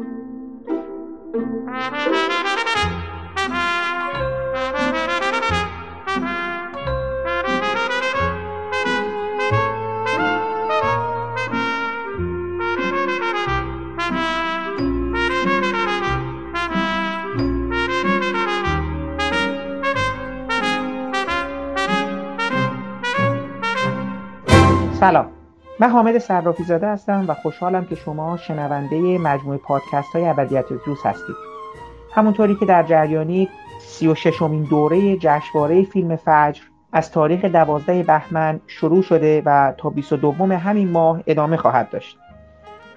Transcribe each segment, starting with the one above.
Thank you. من حامد صرافی زاده هستم و خوشحالم که شما شنونده مجموعه پادکست های ابدیت روز هستید. همونطوری که در جریانی سی و ششمین دوره جشنواره فیلم فجر از تاریخ دوازده بهمن شروع شده و تا 22 همین ماه ادامه خواهد داشت.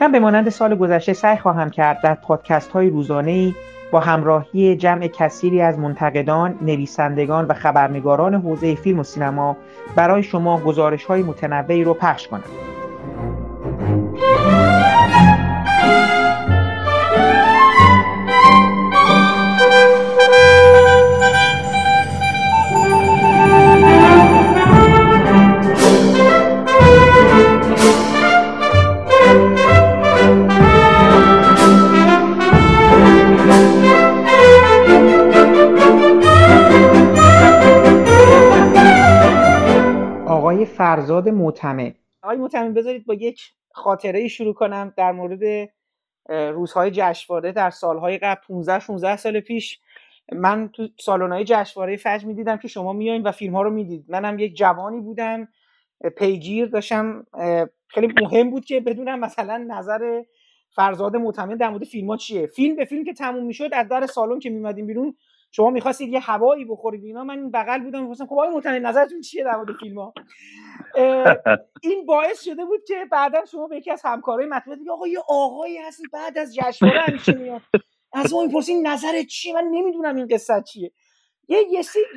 من به مانند سال گذشته سعی خواهم کرد در پادکست های روزانه با همراهی جمع کثیری از منتقدان، نویسندگان و خبرنگاران حوزه فیلم و سینما برای شما گزارش های متنوعی رو پخش کنم. فرزاد معتمه آقای معتمه بذارید با یک خاطره شروع کنم در مورد روزهای جشنواره در سالهای قبل 15 16 سال پیش. من تو سالن‌های جشنواره فجر می‌دیدم که شما میایین و فیلم ها رو می‌دید. منم یک جوانی بودم پیگیر داشتم. خیلی مهم بود که بدونم مثلا نظر فرزاد معتمد در مورد فیلم ها چیه. فیلم به فیلم که تموم می‌شد از در سالن که میمدیم بیرون شما می‌خواستید یه هوایی بخورید اینا من بغل بودم می‌خواستم خب آقای متن نظرتون چیه در مورد فیلم ها این باعث شده بود که بعدا شما به یکی از همکارای مطبوعات دیگه آقا یه آقایی هستی بعد از جشنواره همیشه میاد از ما می‌پرسین نظرت چیه؟ من نمی‌دونم این قصه چیه. یه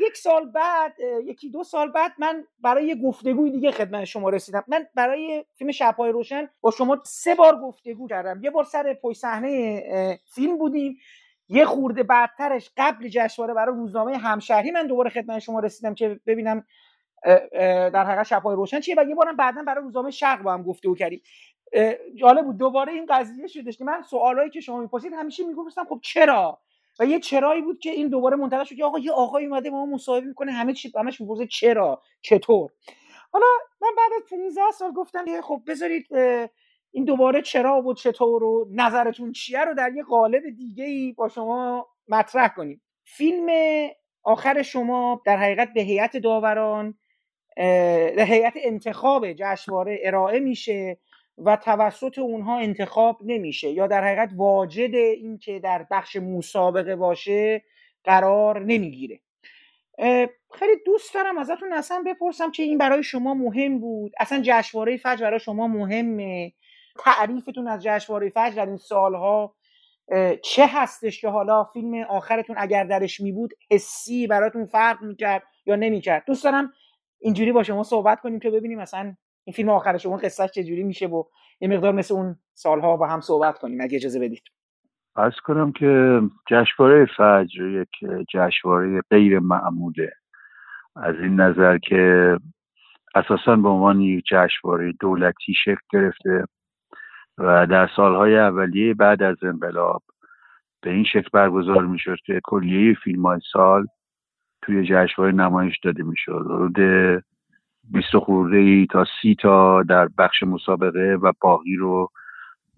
یک سال بعد یکی دو سال بعد من برای یه گفتگوی دیگه خدمت شما رسیدم. من برای فیلم شبهای روشن با شما سه بار گفتگو کردم. یه بار سر پشت صحنه فیلم بودیم. یه خورده بعدترش قبل جشنواره برای روزنامه همشهری من دوباره خدمت شما رسیدم که ببینم در حقیقت شبهای روشن چیه. و یه بارم بعدا برای روزنامه شرق با هم گفته و کردیم جالب بود. دوباره این قضیه شدش که من سوالایی که شما می‌پرسید همیشه می‌گفتم خب چرا؟ و یه چرایی بود که این دوباره منتقل شد که آقا یه آقای اومده ما مصاحبه می‌کنه همه چی همش می‌پرسه چرا؟ چطور؟ حالا من بعد از 15 سال گفتم خب بذارید این دوباره چرا و چطور و نظرتون چیه رو در یه قالب دیگه ای با شما مطرح کنیم. فیلم آخر شما در حقیقت به هیئت داوران به هیئت انتخاب جشنواره ارائه میشه و توسط اونها انتخاب نمیشه یا در حقیقت واجد این که در بخش مسابقه باشه قرار نمی‌گیره. خیلی دوست دارم ازتون اصلا بپرسم که این برای شما مهم بود. اصلا جشنواره فجر برای شما مهمه. تعریفتون از جشنواره فجر در این سالها چه هستش که حالا فیلم آخرتون اگر درش می بود حسی براتون فرق می‌کرد یا نمی‌کرد؟ دوست دارم اینجوری با شما صحبت کنیم که ببینیم مثلا این فیلم آخر شما قصهش چجوری میشه و یه مقدار مثل اون سالها با هم صحبت کنیم اگه اجازه بدید. از کنم که جشنواره فجر یک جشنواره غیر معموله. از این نظر که اساسا به عنوان یک جشنواره دولتی شکل گرفته. و در سالهای اولیه بعد از انقلاب به این شکل برگزار می‌شد که کلیه فیلم های سال توی جشنواره نمایش داده می‌شد. حدود بیست خورده ای تا سی تا در بخش مسابقه و باقی رو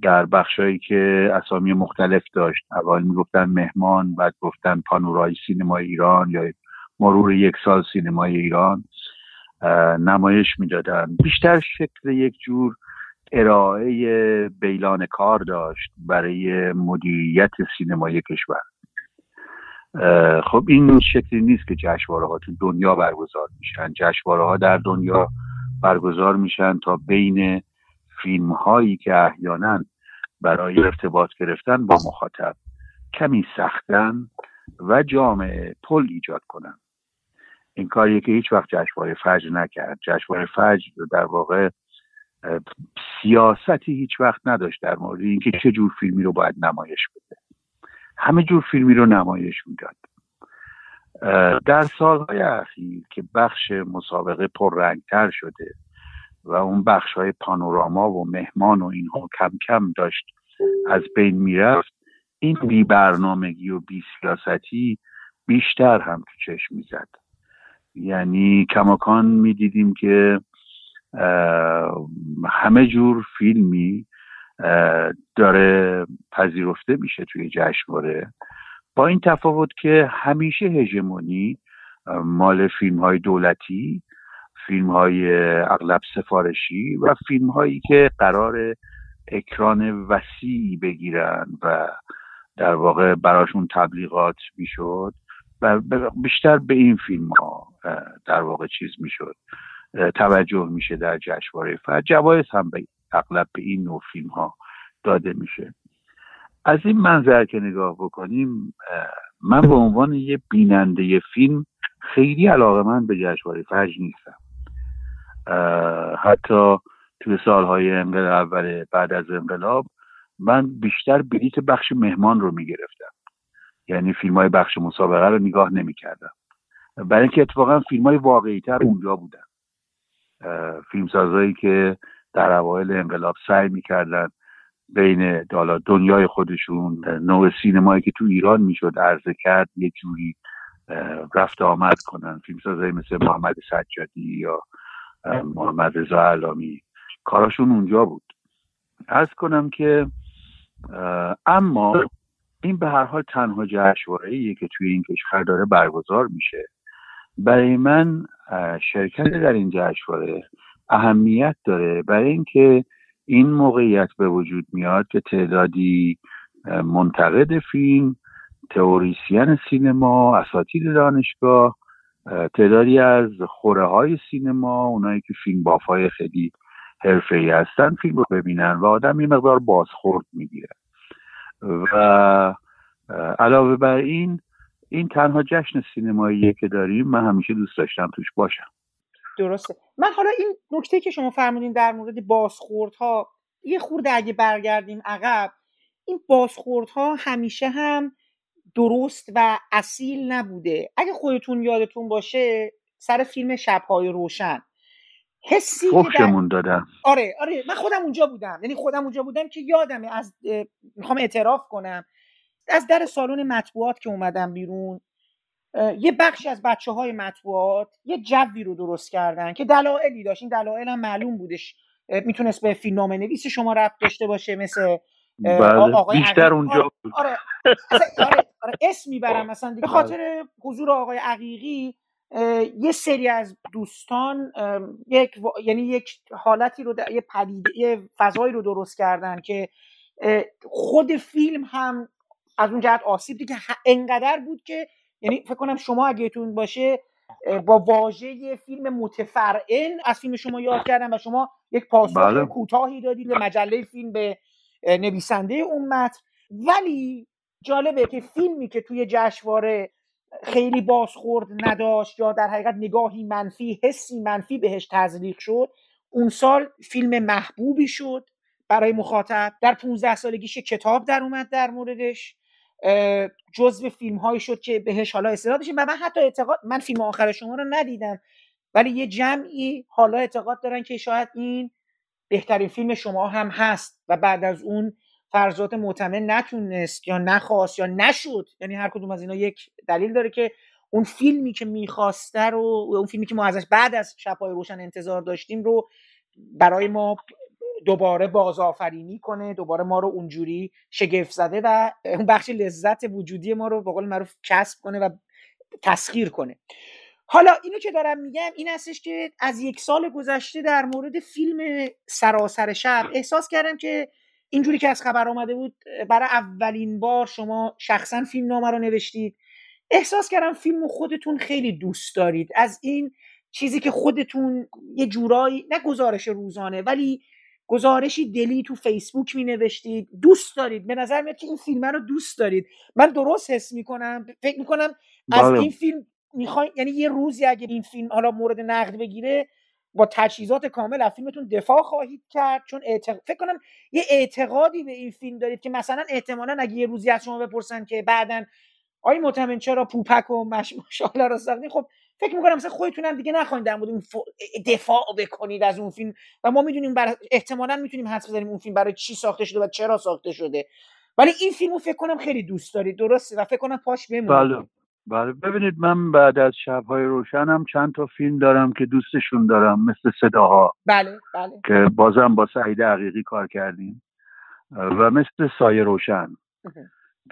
در بخشهایی که اسامی مختلف داشت. اول می‌گفتن مهمان بعد گفتن پانورای سینمای ایران یا مرور یک سال سینمای ایران نمایش می‌دادن. بیشتر شکل یک جور ارائه بیلان کار داشت برای مدیریت سینمای کشور. خب این شکلی نیست که جشنواره ها تو دنیا برگزار میشن. جشنواره ها در دنیا برگزار میشن تا بین فیلم هایی که احیانا برای ارتباط گرفتن با مخاطب کمی سختن و جامعه پل ایجاد کنن. این کاریه که هیچ وقت جشنواره فجر نکرد. جشنواره فجر در واقع سیاستی هیچ وقت نداشت در مورد اینکه چه جور فیلمی رو باید نمایش بده. همه جور فیلمی رو نمایش می‌داد. در سالهای اخیر که بخش مسابقه پررنگتر شده و اون بخش های پانوراما و مهمان و اینها کم کم داشت از بین می‌رفت این بی برنامگی و بی سیاستی بیشتر هم تو چشم می‌زد. یعنی کماکان می‌دیدیم که همه جور فیلمی داره پذیرفته میشه توی جشنواره. با این تفاوت که همیشه هژمونی مال فیلم های دولتی فیلم های اغلب سفارشی و فیلم هایی که قرار اکران وسیعی بگیرن و در واقع براشون تبلیغات می‌شد و بیشتر به این فیلم ها در واقع چیز می‌شد. توجه میشه در جشنواره فجر جوایز هم به اغلب به این نوع فیلم ها داده میشه. از این منظر که نگاه بکنیم من به عنوان یه بیننده فیلم خیلی علاقه من به جشنواره فجر نیستم. حتی توی سالهای انقلاب اول بعد از انقلاب من بیشتر بلیت بخش مهمان رو می‌گرفتم. یعنی فیلم های بخش مسابقه رو نگاه نمی‌کردم. برای اینکه اتفاقا فیلم های واقعی تر اونجا بودن. فیلمسازهایی که در اوایل انقلاب سعی می‌کردن بین دالا دنیای خودشون نوع سینمایی که تو ایران می‌شد عرضه کرد یه جوری رفت آمد کنن. فیلمسازهایی مثل محمد سجادی یا محمد رضا علامی کاراشون اونجا بود. از کنم که اما این به هر حال تنها جشنواره که توی این کشور داره برگزار میشه. برای من شرکت در این جشنواره اهمیت داره برای اینکه این موقعیت به وجود میاد که تعدادی منتقد فیلم تئوریسین سینما اساتید دانشگاه تعدادی از خوره های سینما اونایی که فیلم بافای خیلی حرفه ای هستن فیلم رو ببینن و آدم یه مقدار بازخورد می‌گیره. و علاوه بر این این تنها جشن سینماییه که داریم من همیشه دوست داشتم توش باشم. درسته. من حالا این نکته که شما فرمودین در مورد بازخوردها یه خورده اگه برگردیم عقب این بازخوردها همیشه هم درست و اصیل نبوده. اگه خودتون یادتون باشه سر فیلم شبهای روشن حسی دادم. آره آره. من خودم اونجا بودم. یعنی خودم اونجا بودم که یادمه از می‌خوام اعتراف کنم. از در سالن مطبوعات که اومدم بیرون یه بخشی از بچه های مطبوعات یه جوی رو درست کردن که دلایلی داشت این دلایل هم معلوم بودش می‌تونست به فیلمنامه نویس شما ربط داشته باشه مثل بله. بیشتر اونجا آره, آره. آره, آره. اسم می‌برم مثلا به خاطر حضور آقای عقیقی یه سری از دوستان یک یعنی یک حالتی رو یه پدیده یه فضایی رو درست کردن که خود فیلم هم از اون جهت آسیب دید که انقدر بود که یعنی فکر کنم شما اگه باشه با واژه فیلم متفرعن از فیلم شما یاد کردن و شما یک پاسخ بله. کوتاهی دادید به مجله فیلم به نویسنده اون متن. ولی جالبه که فیلمی که توی جشنواره خیلی بازخورد نداشت یا در حقیقت نگاهی منفی حسی منفی بهش تزریق شد اون سال فیلم محبوبی شد برای مخاطب. در 15 سالگیش کتاب در اومد در موردش. جزو فیلم هایی شد که بهش حالا بشیم و من حتی اعتقاد من فیلم آخر شما رو ندیدم. ولی یه جمعی حالا اعتقاد دارن که شاید این بهترین فیلم شما هم هست و بعد از اون فرزات معتمد نتونست یا نخواست یا نشد. یعنی هر کدوم از اینا یک دلیل داره که اون فیلمی که می‌خواسته رو اون فیلمی که ما ازش بعد از شبهای روشن انتظار داشتیم رو برای ما دوباره بازآفرینی کنه دوباره ما رو اونجوری شگفت زده و اون بخش لذت وجودی ما رو به قول معروف کسب کنه و تسخیر کنه. حالا اینو که دارم میگم این هستش که از یک سال گذشته در مورد فیلم سراسر شب احساس کردم که اینجوری که از خبر آمده بود برای اولین بار شما شخصا فیلم نامه رو نوشتید. احساس کردم فیلم خودتون خیلی دوست دارید. از این چیزی که خودتون یه جورایی نه گزارش روزانه ولی گزارشی دلی تو فیسبوک می نوشتید دوست دارید به نظر میاد که این فیلم رو دوست دارید من درست حس می‌کنم فکر می‌کنم از بله. این فیلم می‌خوای یعنی یه روزی اگه این فیلم حالا مورد نقد بگیره با تجهیزات کامل از فیلمتون دفاع خواهید کرد چون فکر کنم یه اعتقادی به این فیلم دارید که مثلا احتمالا اگه یه روزی از شما بپرسن که بعدا آی مطمئن چرا پوپک و مشماشالا رو ساختین خب فکر می‌کنم مثلا خودتون هم دیگه نخواین در مورد اون دفاع بکنید از اون فیلم و ما می‌دونیم برای احتمالا می‌تونیم حدس بزنیم اون فیلم برای چی ساخته شده و چرا ساخته شده. ولی این فیلمو فکر کنم خیلی دوست دارید درسته؟ و فکر کنم پاش بمونه. بله بله. ببینید من بعد از شبهای روشنم چند تا فیلم دارم که دوستشون دارم مثل صداها. بله بله. که بازم با سعید حقیقی کار کردیم. و مثل سایه روشن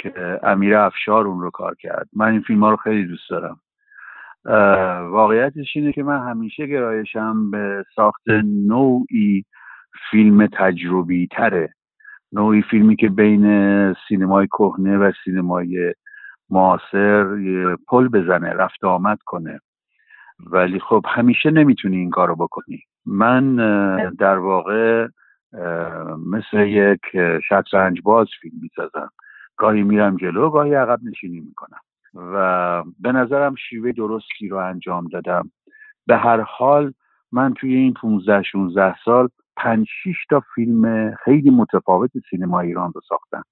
که امیر افشار اون رو کار کرد. من این فیلم ها رو خیلی دوست دارم. واقعیتش اینه که من همیشه گرایشم به ساخت نوعی فیلم تجربی تره نوعی فیلمی که بین سینمای کهنه و سینمای معاصر پل بزنه رفت آمد کنه. ولی خب همیشه نمی‌تونی این کارو بکنی. من در واقع مثل یک شطرنج باز فیلم می‌سازم. گاهی میرم جلو گاهی عقب نشینی می‌کنم. و به نظرم شیوه درستی رو انجام دادم. به هر حال من توی این 15 16 سال پنج 6 تا فیلم خیلی متفاوت سینما ایران رو ساختم.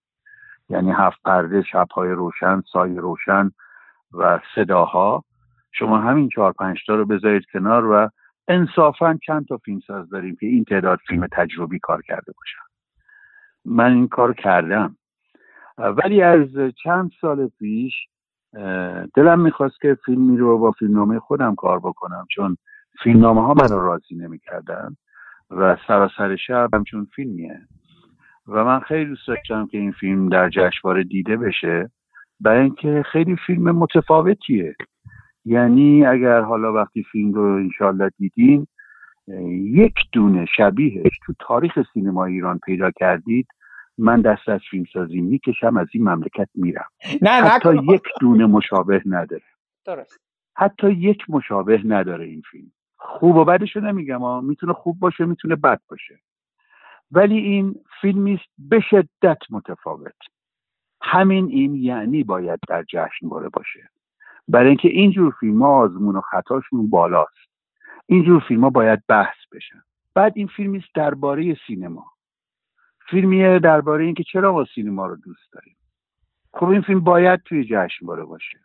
یعنی هفت پرده شبهای روشن سایه روشن و صداها. شما همین چهار پنج تا رو بذارید کنار و انصافا چند تا فیلم ساز داریم که این تعداد فیلم تجربی کار کرده باشن. من این کار کردم. ولی از چند سال پیش دلم می‌خواست که فیلمی رو با فیلمنامه خودم کار بکنم چون فیلمنامه ها من راضی نمی‌کردن و سراسر شب همچون فیلمیه. و من خیلی دوست داشتم که این فیلم در جشنواره دیده بشه برای اینکه خیلی فیلم متفاوتیه. یعنی اگر حالا وقتی فیلم رو انشالله دیدین یک دونه شبیهش تو تاریخ سینما ایران پیدا کردید من دست از فیلم سازی می‌کشم از این مملکت میرم. نه حتی یک دونه مشابه نداره. درست. حتی یک مشابه نداره این فیلم. خوب و بدشو نمیگم می‌تونه خوب باشه می‌تونه بد باشه. ولی این فیلمی است به شدت متفاوت. همین این یعنی باید در جشنواره باشه. برای اینکه اینجور فیلم ها آزمون و خطاشون بالاست. اینجور فیلم ها باید بحث بشن. بعد این فیلمی است درباره سینما. فیلمیه درباره اینکه چرا ما سینما رو دوست داریم. خب این فیلم باید توی جشنواره باشه.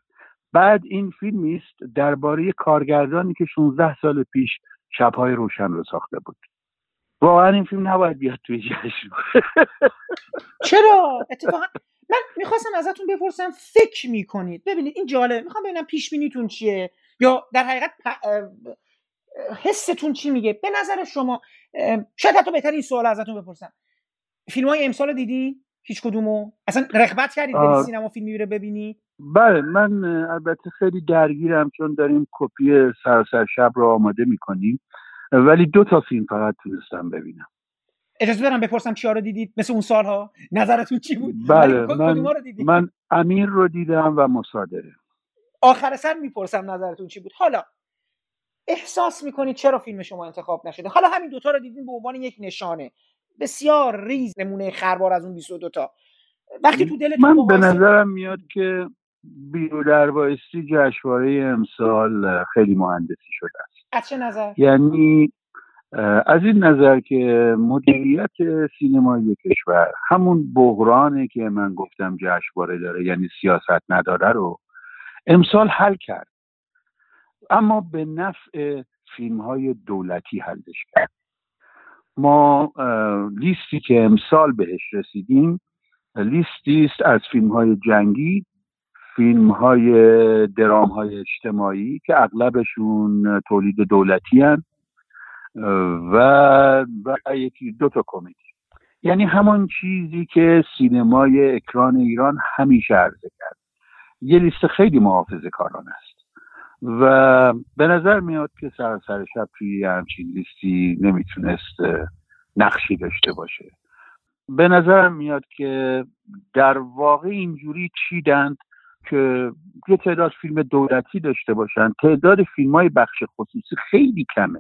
بعد این فیلمی است درباره کارگردانی که 16 سال پیش شبهای روشن رو ساخته بود. واقعا این فیلم نباید بیاد توی جشن. چرا؟ اتفاقا من می‌خواستم ازتون بپرسم فکر می‌کنید؟ ببینید این جالب می‌خوام ببینم پیش بینیتون چیه؟ یا در حقیقت حستون چی میگه؟ به نظر شما شاید حتی بهتر این سوال ازتون بپرسم. فیلم های امسال دیدی؟ هیچ کدومو؟ اصلا رغبت کردید بری سینما فیلم میره ببینی؟ بله من البته خیلی درگیرم چون داریم کپی سراسر شب رو آماده می‌کنیم ولی دو تا فیلم فقط تونستم ببینم. اجازه برم بپرسم چیا رو دیدید؟ مثل اون سالها؟ نظرتون چی بود؟ بله من, من امیر رو دیدم و مصادره. آخر سر می‌پرسم نظرتون چی بود؟ حالا احساس می‌کنید چرا فیلم شما انتخاب نشده؟ حالا همین دوتا رو دیدین به عنوان یک نشانه. بسیار ریز نمونه خربار از اون 22 تا. وقتی تو دلتون من به نظرم میاد که بیرو در بایستی جشنواره امسال خیلی مهندسی شده است. از چه نظر؟ یعنی از این نظر که مدیریت سینمایی کشور همون بحرانه که من گفتم جشنواره داره یعنی سیاست نداره رو امسال حل کرد. اما به نفع فیلم های دولتی حلش کرد. ما لیستی که امسال بهش رسیدیم لیستی است از فیلم های جنگی فیلم های درام های اجتماعی که اغلبشون تولید دولتی هن و, و یکی دو تا کمدی. یعنی همون چیزی که سینمای اکران ایران همیشه عرضه کرد. یه لیست خیلی محافظه کاران است. و به نظر میاد که سر سر شب توی همچین لیستی نمی‌تونست نقشی داشته باشه. به نظر میاد که در واقع اینجوری چیدند که یه تعداد فیلم دولتی داشته باشن. تعداد فیلم های بخش خصوصی خیلی کمه.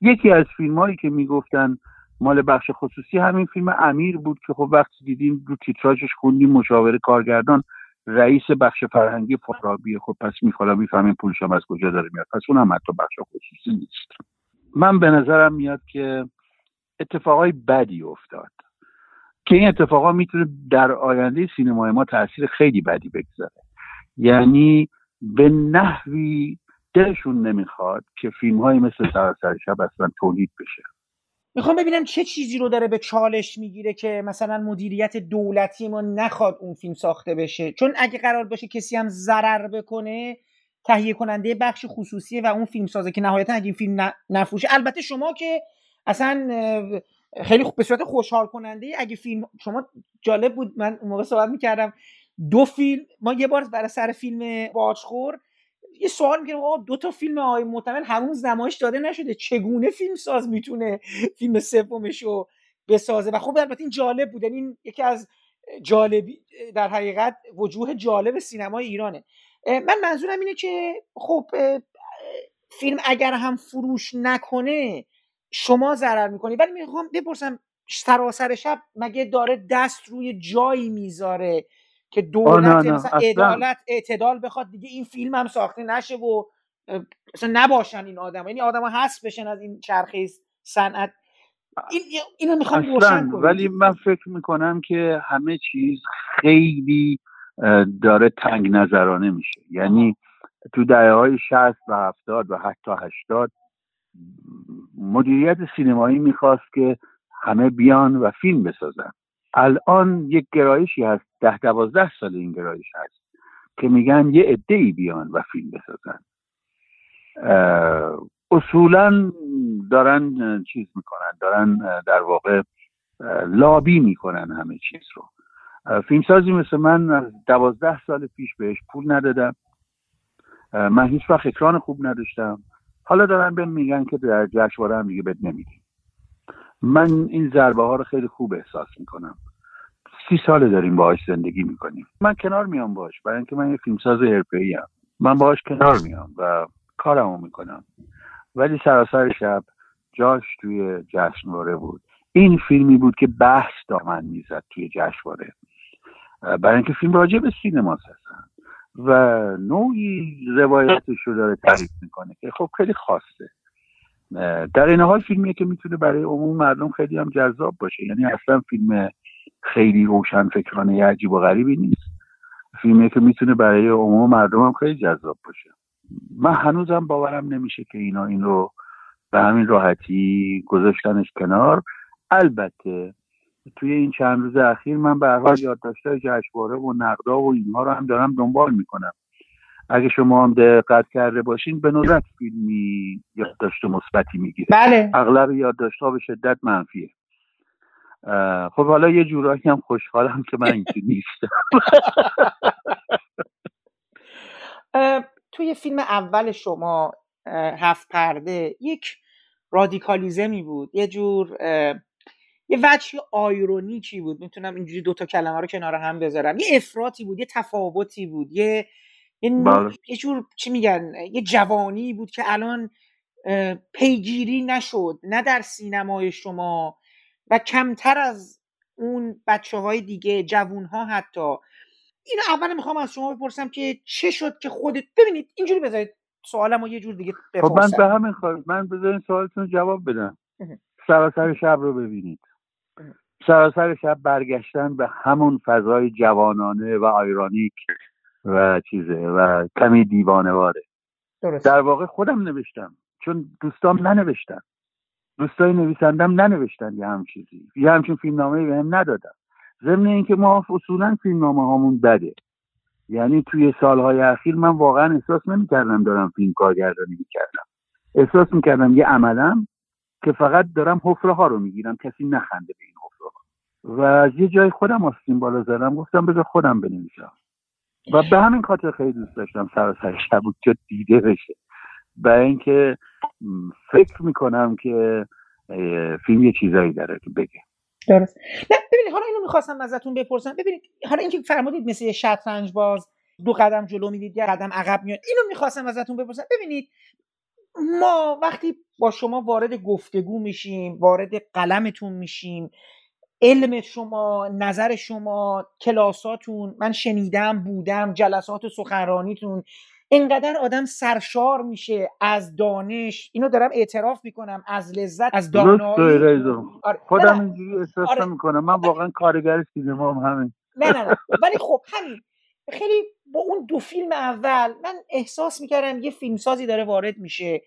یکی از فیلم هایی که می‌گفتن مال بخش خصوصی همین فیلم امیر بود که خب وقتی دیدیم رو تیتراژش خوندیم مشاوره کارگردان رئیس بخش فرهنگی فارابی خب پس میخوالا می‌فهمیم پولش از کجا داره میاد. پس اونم حتی بخش خصوصی نیست. من به نظرم میاد که اتفاقای بدی افتاد. که این اتفاقا می‌تونه در آینده سینمای ما تاثیر خیلی بدی بگذاره. یعنی به نحوی دلشون نمی‌خواد که فیلم های مثل سراسر شب اصلا تولید بشه. می‌خوام ببینم چه چیزی رو داره به چالش می‌گیره که مثلا مدیریت دولتی ما نخواد اون فیلم ساخته بشه. چون اگه قرار باشه کسی هم ضرر بکنه تهیه کننده بخش خصوصیه و اون فیلم سازه که نهایتا اگه این فیلم نفروشه. البته شما که اصلا خیلی به صورت خوشحال کننده اگه فیلم شما جالب بود من اون موقع صحبت می‌کردم. دو فیلم ما یه بار برای سر فیلم باجخور یه سوال می‌کنم آقا دو تا فیلم آقای معتمد همون نمایش داده نشده چگونه فیلم ساز می‌تونه فیلم سومش بسازه؟ و خب البته این جالب بود یعنی این یکی از جالبی در حقیقت وجوه جالب سینمای ایرانه. من منظورم اینه که خب فیلم اگر هم فروش نکنه شما ضرر می‌کنی. ولی می‌خوام بپرسم سراسر شب مگه داره دست روی جایی می‌ذاره؟ که دولت مثلا عدالت اعتدال بخواد دیگه این فیلم هم ساخته نشه و مثلا نباشن این آدم یعنی آدم هست بشن از این چرخه صنعت. این اینو می‌خوام روشن کنم ولی من فکر می‌کنم که همه چیز خیلی داره تنگ نظرانه میشه. یعنی تو دهه های 60 و 70 و حتی 80 مدیریت سینمایی می‌خواست که همه بیان و فیلم بسازن. الان یک گرایشی هست ده دوازده سال این گرایش هست که میگن یه عده ای بیان و فیلم بسازن. اصولا دارن چیز می‌کنن دارن در واقع لابی می‌کنن همه چیز رو. فیلمسازی مثل من از دوازده سال پیش بهش پول ندادم. من هیچ وقت اکران خوب نداشتم. حالا دارن به میگن که در جشنواره هم دیگه بد نمیدیم. من این ضربه ها رو خیلی خوب احساس می‌کنم. سی ساله داریم باهاش زندگی می‌کنیم. من کنار میام باش برای اینکه من یه فیلمساز حرفه‌ای ام. من باهاش کنار میام و کارمو می‌کنم. ولی سراسر شب جاش توی جشنواره بود. این فیلمی بود که بحث دامن می‌زد توی جشنواره. برای اینکه فیلم راجع به سینما هستن و نوعی روایتش رو داره تعریف می‌کنه که خب خیلی خاصه. در این حال فیلمیه که می‌تونه برای عموم مردم خیلی هم جذاب باشه. یعنی اصلا فیلم خیلی روشن فکرانه عجیب و غریبی نیست. فیلمیه که می‌تونه برای عموم مردم هم خیلی جذاب باشه. من هنوزم باورم نمیشه که اینا این رو به همین راحتی گذاشتنش کنار. البته توی این چند روز اخیر من به حال یادداشت‌های جشنواره و نقدا و اینها رو هم دارم دنبال می‌کنم. اگه شما هم دقت کرده باشین به ندرت فیلمی یادداشت مثبتی می‌گیره. بله. اغلب یادداشت‌ها به شدت منفیه. خب حالا یه جورایی هم خوشحالم که من اینجوری نیستم. توی فیلم اول شما هفت پرده یک رادیکالیزمی بود. یه جور یه وجه آیرونیکی بود. می‌تونم اینجوری دوتا کلمه رو کنار هم بذارم. یه افراطی بود یه تفاوتی بود یه یه, بله. یه جور چی میگن؟ یه جوانی بود که الان پیگیری نشد نه در سینمای شما و کمتر از اون بچه های دیگه جوون ها حتی. این اول می‌خوام از شما بپرسم که چه شد که خودت ببینید اینجوری بذارید سوالم رو یه جور دیگه بپرسم خب من به همین خواهد من بذارین سوالتون جواب بدم. سراسر شب رو ببینید. سراسر شب برگشتن به همون فضای جوانانه و آیرانیک و چیزه و کمی دیوانواره. درست. در واقع خودم نوشتم چون دوستام ننوشتن. دوستای نویسندم ننوشتن یه هم چیزی. یه همچین فیلمنامه به هم ندادم ضمن اینکه ما اصولا فیلمنامه هامون بده. یعنی توی سالهای اخیر من واقعا احساس نمی‌کردم دارم فیلم کارگردانی می‌کردم. احساس می‌کردم یه عملم که فقط دارم حفره ها رو می‌گیرم. کسی نخنده به این حفره ها و از یه جای خودم آستین بالا زدم گفتم بذار خودم بنویسم. و به همین خاطر خیلی دوست داشتم سر شب که دیده بشه. و اینکه فکر می‌کنم که فیلم یه چیزایی داره که بگه. درست. نه ببینید حالا اینو می‌خواستم ازتون بپرسم. ببینید حالا اینکه فرمودید مثل یه شطرنج باز دو قدم جلو می‌دید یه قدم عقب میاد اینو می‌خواستم ازتون بپرسم. ببینید ما وقتی با شما وارد گفتگو میشیم وارد قلمتون میشیم علم شما نظر شما کلاساتون من شنیدم بودم جلسات سخنرانیتون اینقدر آدم سرشار میشه از دانش. اینو دارم اعتراف می‌کنم از لذت از دانایی. آره. خودم اینجوری احساس آره. می‌کنم من واقعا کارگر سینما هم همین. نه نه نه. ولی خب همین. خیلی با اون دو فیلم اول من احساس می‌کردم یه فیلمسازی داره وارد میشه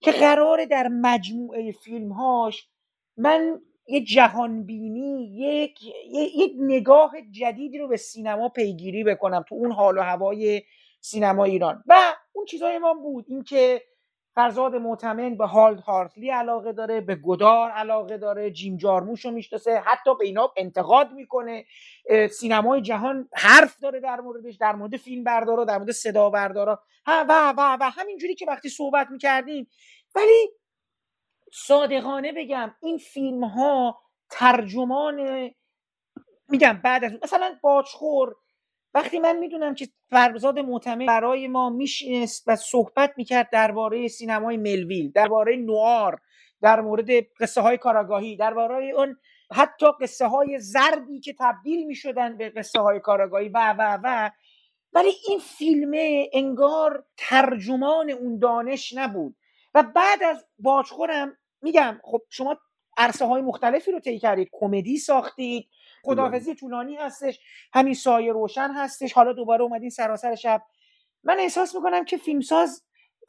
که قراره در مجموعه فیلمهاش من یه جهانبینی یک یک نگاه جدیدی رو به سینما پیگیری بکنم تو اون حال و هوای سینما ایران. و اون چیزای ما بود اینکه فرزاد معتمن به هالد هارتلی علاقه داره به گدار علاقه داره جیم جارموش رو می‌شناسه حتی به اینا انتقاد می‌کنه. سینمای جهان حرف داره در موردش در مورد فیلم بردارا در مورد صدا بردارا و و و همینجوری که وقتی صحبت می‌کردیم. ولی صادقانه بگم این فیلم ها ترجمان میگم بعد از مثلا باجخور وقتی من می‌دونم که فرزاد معتمد برای ما میشینست و صحبت می‌کرد درباره سینمای ملویل درباره نوار در مورد قصه های کاراگاهی درباره اون حتی قصه های زردی که تبدیل می‌شدن به قصه های کاراگاهی و و و ولی این فیلمه انگار ترجمان اون دانش نبود. و بعد از باجخورم میگم خب شما عرصه های مختلفی رو طی کردید کمدی ساختید خدافزی طولانی هستش همین سایه روشن هستش حالا دوباره اومدین سراسر شب. من احساس می‌کنم که فیلمساز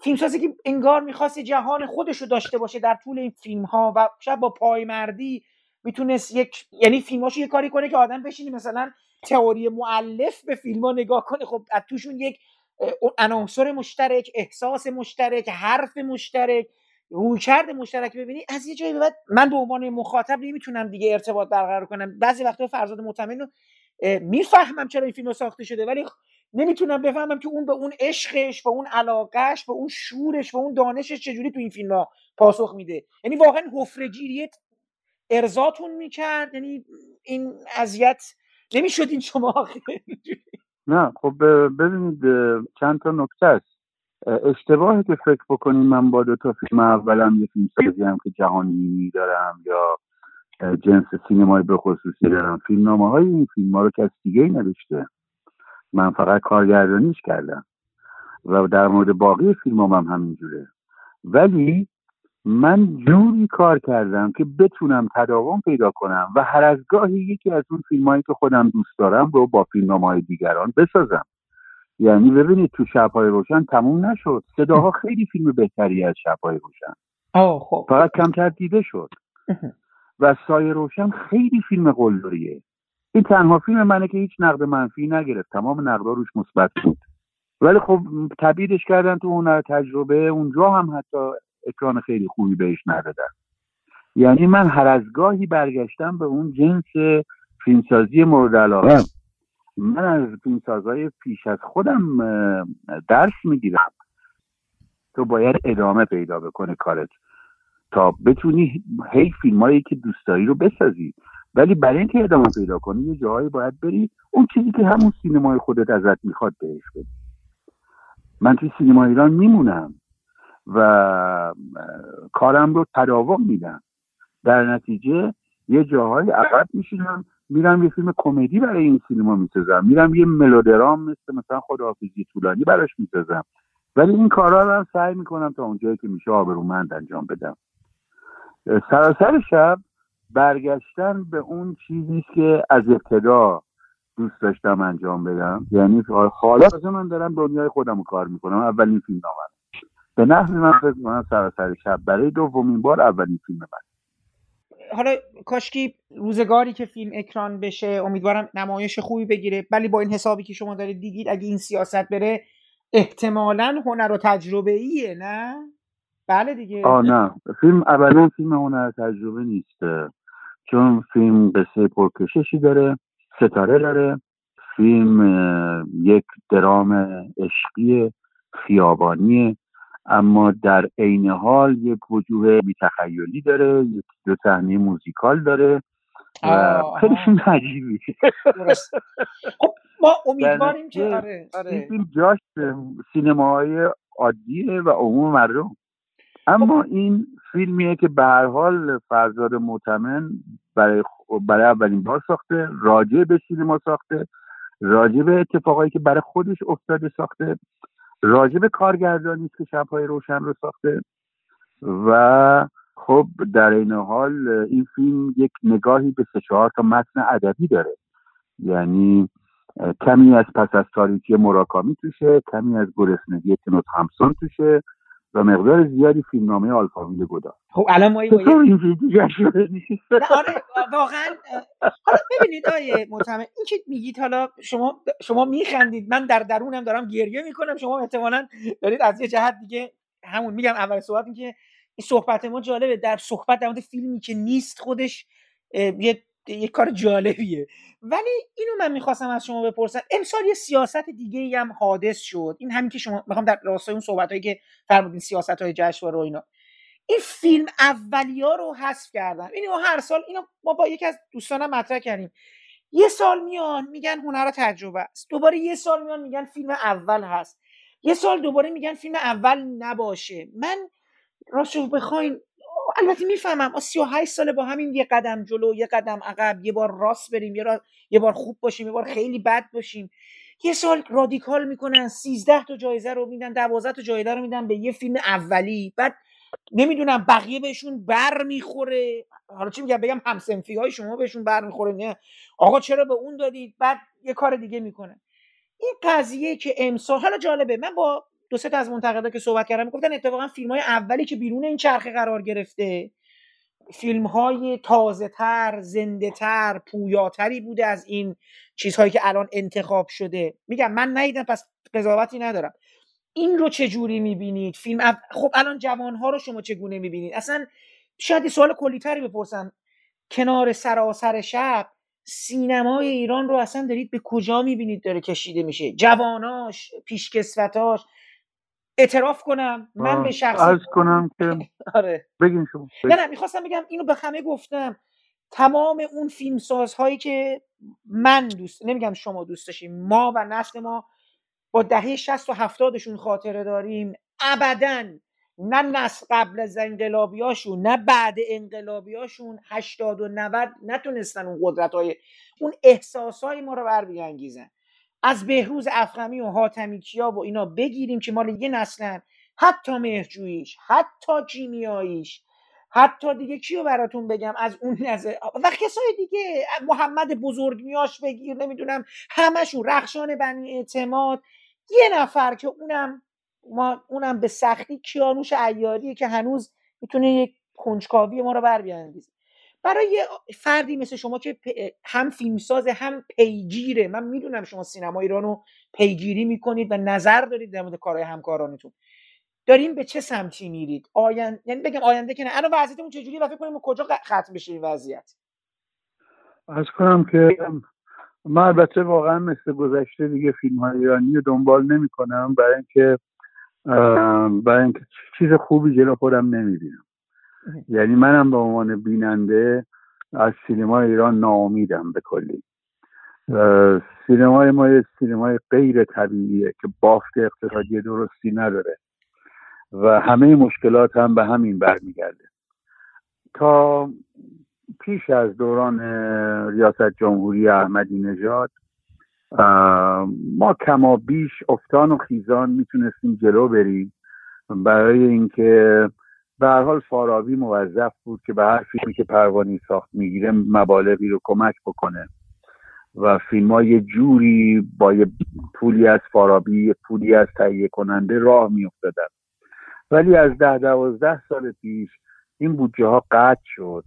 فیلمسازی که انگار می‌خواست جهان خودش رو داشته باشه در طول این فیلم ها و شاید با پایمردی می‌تونست یک یعنی فیلماشو یه کاری کنه که آدم بشینی مثلا تئوری معلف به فیلم ها نگاه کنه. خب از توشون یک عناصر مشترک احساس مشترک حرف مشترک رویکرد مشترک ببینی از یه جایی به بعد من به عنوان مخاطب نمی‌تونم دیگه ارتباط برقرار کنم. بعضی وقتا فرزاد مطمئن رو می‌فهمم چرا این فیلم ساخته شده ولی نمی‌تونم بفهمم که اون به اون عشقش و اون علاقهش به اون شورش و اون دانشش چجوری تو این فیلم ها پاسخ میده. یعنی واقعا حفرگیریت ارزاتون می‌کرد یعنی این اذیت نمی‌شد این شما نه خب ببینید چند تا نکته است. اشتباهی که فکر بکنیم من با دو تا فیلم اولم یه فیلم سازی هم که جهانی دارم یا جنس سینمای به خصوصی دارم. فیلم نامه های این فیلم ها رو کس دیگه ای نوشته من فقط کارگردانیش کردم. و در مورد باقی فیلم هم همینجوره. ولی من جوری کار کردم که بتونم تداوم پیدا کنم و هر از گاهی یکی از اون فیلم هایی که خودم دوست دارم رو با فیلم های دیگران بسازم. یعنی ببینید تو شبهای روشن تموم نشد. صداها خیلی فیلم بهتری از شبهای روشن. خب. فقط کمتر دیده شد. و سایه روشن خیلی فیلم قلدریه. این تنها فیلم منه که هیچ نقد منفی نگرفت. تمام نقدا روش مثبت بود. ولی خب تبییدش کردن تو هنر تجربه اونجا هم حتی اکران خیلی خوبی بهش ندادن یعنی من هر از گاهی برگشتم به اون جنس فیلمسازی مورد علاقه. من از فیلمسازهای پیش از خودم درس می‌گیرم. تو باید ادامه پیدا بکنه کارت تا بتونی هی فیلم هایی که دوست داری رو بسازی. ولی برای اینکه ادامه پیدا کنی یه جایی باید بری اون چیزی که همون سینمای خودت ازت می‌خواد بهش بدی. من توی سینما ایران میمونم و کارم رو تداوم میدم. در نتیجه یه جاهای عقب میشینم میرم یه فیلم کمدی برای این سینما می‌سازم. میرم یه ملودرام مثل مثلا خداحافظی طولانی براش می‌سازم. ولی این کارها رو هم سعی می‌کنم تا اونجایی که میشه آبرومند انجام بدم. سراسر شب برگشتن به اون چیزی که از ابتدا دوست داشتم انجام بدم. یعنی حالا من دارم دنیای خودم رو کار می‌کنم. اولین فیلم نامم به نحوی من فکر می‌کنم سراسر شب. برای دومین بار اولین فیلم من. حالا کاشکی روزگاری که فیلم اکران بشه امیدوارم نمایش خوبی بگیره. ولی با این حسابی که شما دارید دیدید اگه این سیاست بره احتمالا هنر و تجربه ایه نه؟ بله دیگه. آه نه. فیلم اولا فیلم هنر تجربه نیست. چون فیلم قصه پرکششی داره ستاره داره. فیلم یک درام عشقی خیابانی اما در عین حال یک وجوه بیتخیلی داره یک دو صحنه موزیکال داره و خیلی فیلم عجیبی خب ما امیدواریم که آره آره. فیلم جاش سینماهای عادیه و عموم مردم. اما این فیلمیه که به هر حال فرزاد معتمن برای برای اولین بار ساخته راجع به سینما ساخته راجع به اتفاقایی که برای خودش افتاده ساخته. راجب کارگردانی که شبهای روشن رو ساخته. و خب در این حال این فیلم یک نگاهی به سه چهار تا متن ادبی داره. یعنی کمی از پس از تاریکی مراکامی توشه کمی از گرسنگی تنوت همسون توشه. و مقدار زیادی فیلمنامه آلفاویل گدا. خب الان ما این آره واقعا حالا ببینید آیه مطمئن این که میگید حالا شما شما میخندید من در درونم دارم گریه می‌کنم شما احتمالا دارید از یه جهت دیگه همون میگم اول صحبت این که این صحبت ما جالبه در صحبت در مورد فیلمی که نیست خودش یه یه کار جالبیه. ولی اینو من می‌خواستم از شما بپرسم. امسال یه سیاست دیگه هم حادث شد. این همین که شما می‌خوام در راستای اون صحبت هایی که فرمودین سیاست های جشنواره و اینا. این فیلم اولیا رو حذف کردن. اینو هر سال اینو ما با یکی از دوستانم مطرح کردیم. یه سال میان میگن هنر تجربه است. دوباره یه سال میان میگن فیلم اول هست. یه سال دوباره میگن فیلم اول نباشه. من راستش بخواین البته می‌فهمم. ما 38 ساله با همین یه قدم جلو یه قدم عقب یه بار راست بریم یه, یه بار خوب باشیم یه بار خیلی بد باشیم. یه سال رادیکال می‌کنن 13 تا جایزه رو میدن 12 تا جایزه رو میدن به یه فیلم اولی. بعد نمی‌دونم بقیه بهشون بر می‌خوره. حالا چی میگم؟ بگم همسنفی های شما بهشون بر می‌خوره. نه. آقا چرا به اون دادید؟ بعد یه کار دیگه می‌کنه. این قضیه که امسال حالا جالبه. من با دو سه تا از منتقدا که صحبت کردم گفتن اتفاقا فیلم های اولی که بیرون این چرخه قرار گرفته فیلم های تازه تر زنده تر پویاتری بوده از این چیزهایی که الان انتخاب شده. میگم من ندیدم پس قضاوتی ندارم. این رو چه جوری می‌بینید؟ فیلم خب الان جوان ها رو شما چگونه می‌بینید؟ اصلا شاید یه سوال کلیتری بپرسم کنار سراسر شب سینمای ایران رو اصلا دارید به کجا می‌بینید داره کشیده میشه؟ جواناش پیشکسوتاش. اعتراف کنم. من به شخص از کنم که آره. بگین شما. نه نه می‌خواستم بگم اینو به همه گفتم. تمام اون فیلم هایی که من دوست نمیگم شما دوست داشتیم ما و نسل ما با دهه 60 و 70 شون خاطره داریم. ابدا نه نسل قبل از انقلابیاشون نه بعد انقلابیاشون 80 و 90 نتونستن اون قدرت های اون احساس های ما رو بر بیانگیزن از بهروز افخمی و حاتمی کیا و اینا بگیریم که مال یه نسلن. حتی مهرجوییش حتی کیمیاییش حتی دیگه کیو براتون بگم از اون نظر و کسای دیگه محمد بزرگ میاش بگیر نمی‌دونم همشون رخشان بنی اعتماد. یه نفر که اونم ما اونم به سختی کیانوش ایاریه که هنوز می‌تونه یک کنجکاوی ما رو بر بیانگیزه برای فردی مثل شما که هم فیلمساز هم پیگیره. من می‌دونم شما سینما ایران رو پیگیری می‌کنید و نظر دارید در مورد کارهای همکارانتون. داریم به چه سمتی میرید؟ آینده یعنی بگم آینده که نه. الان وضعیتمون چجوری و فکر کنیم کجا ختم بشه این وضعیت؟ از کنم که من البته واقعا مثل گذشته دیگه فیلم های ایرانی رو دنبال نمی کنم برای اینکه برای اینکه چیز خوبی جلو خودم نمی‌بینم. یعنی منم به عنوان بیننده از سینما ایران ناامیدم به کلی. سینمای ما یه سینمای غیر طبیعیه که بافت اقتصادی درستی نداره و همه مشکلات هم به همین برمیگرده. تا پیش از دوران ریاست جمهوری احمدی نژاد ما کما بیش افتان و خیزان می‌تونستیم جلو بریم. برای اینکه به هر حال فارابی موظف بود که به هر فیلمی که پروانی ساخت می‌گیره مبالغی رو کمک بکنه. و فیلم یه جوری با یه پولی از فارابی یه پولی از تهیه کننده راه میافتادن. ولی از ده دوازده سال پیش این بودجه ها قطع شد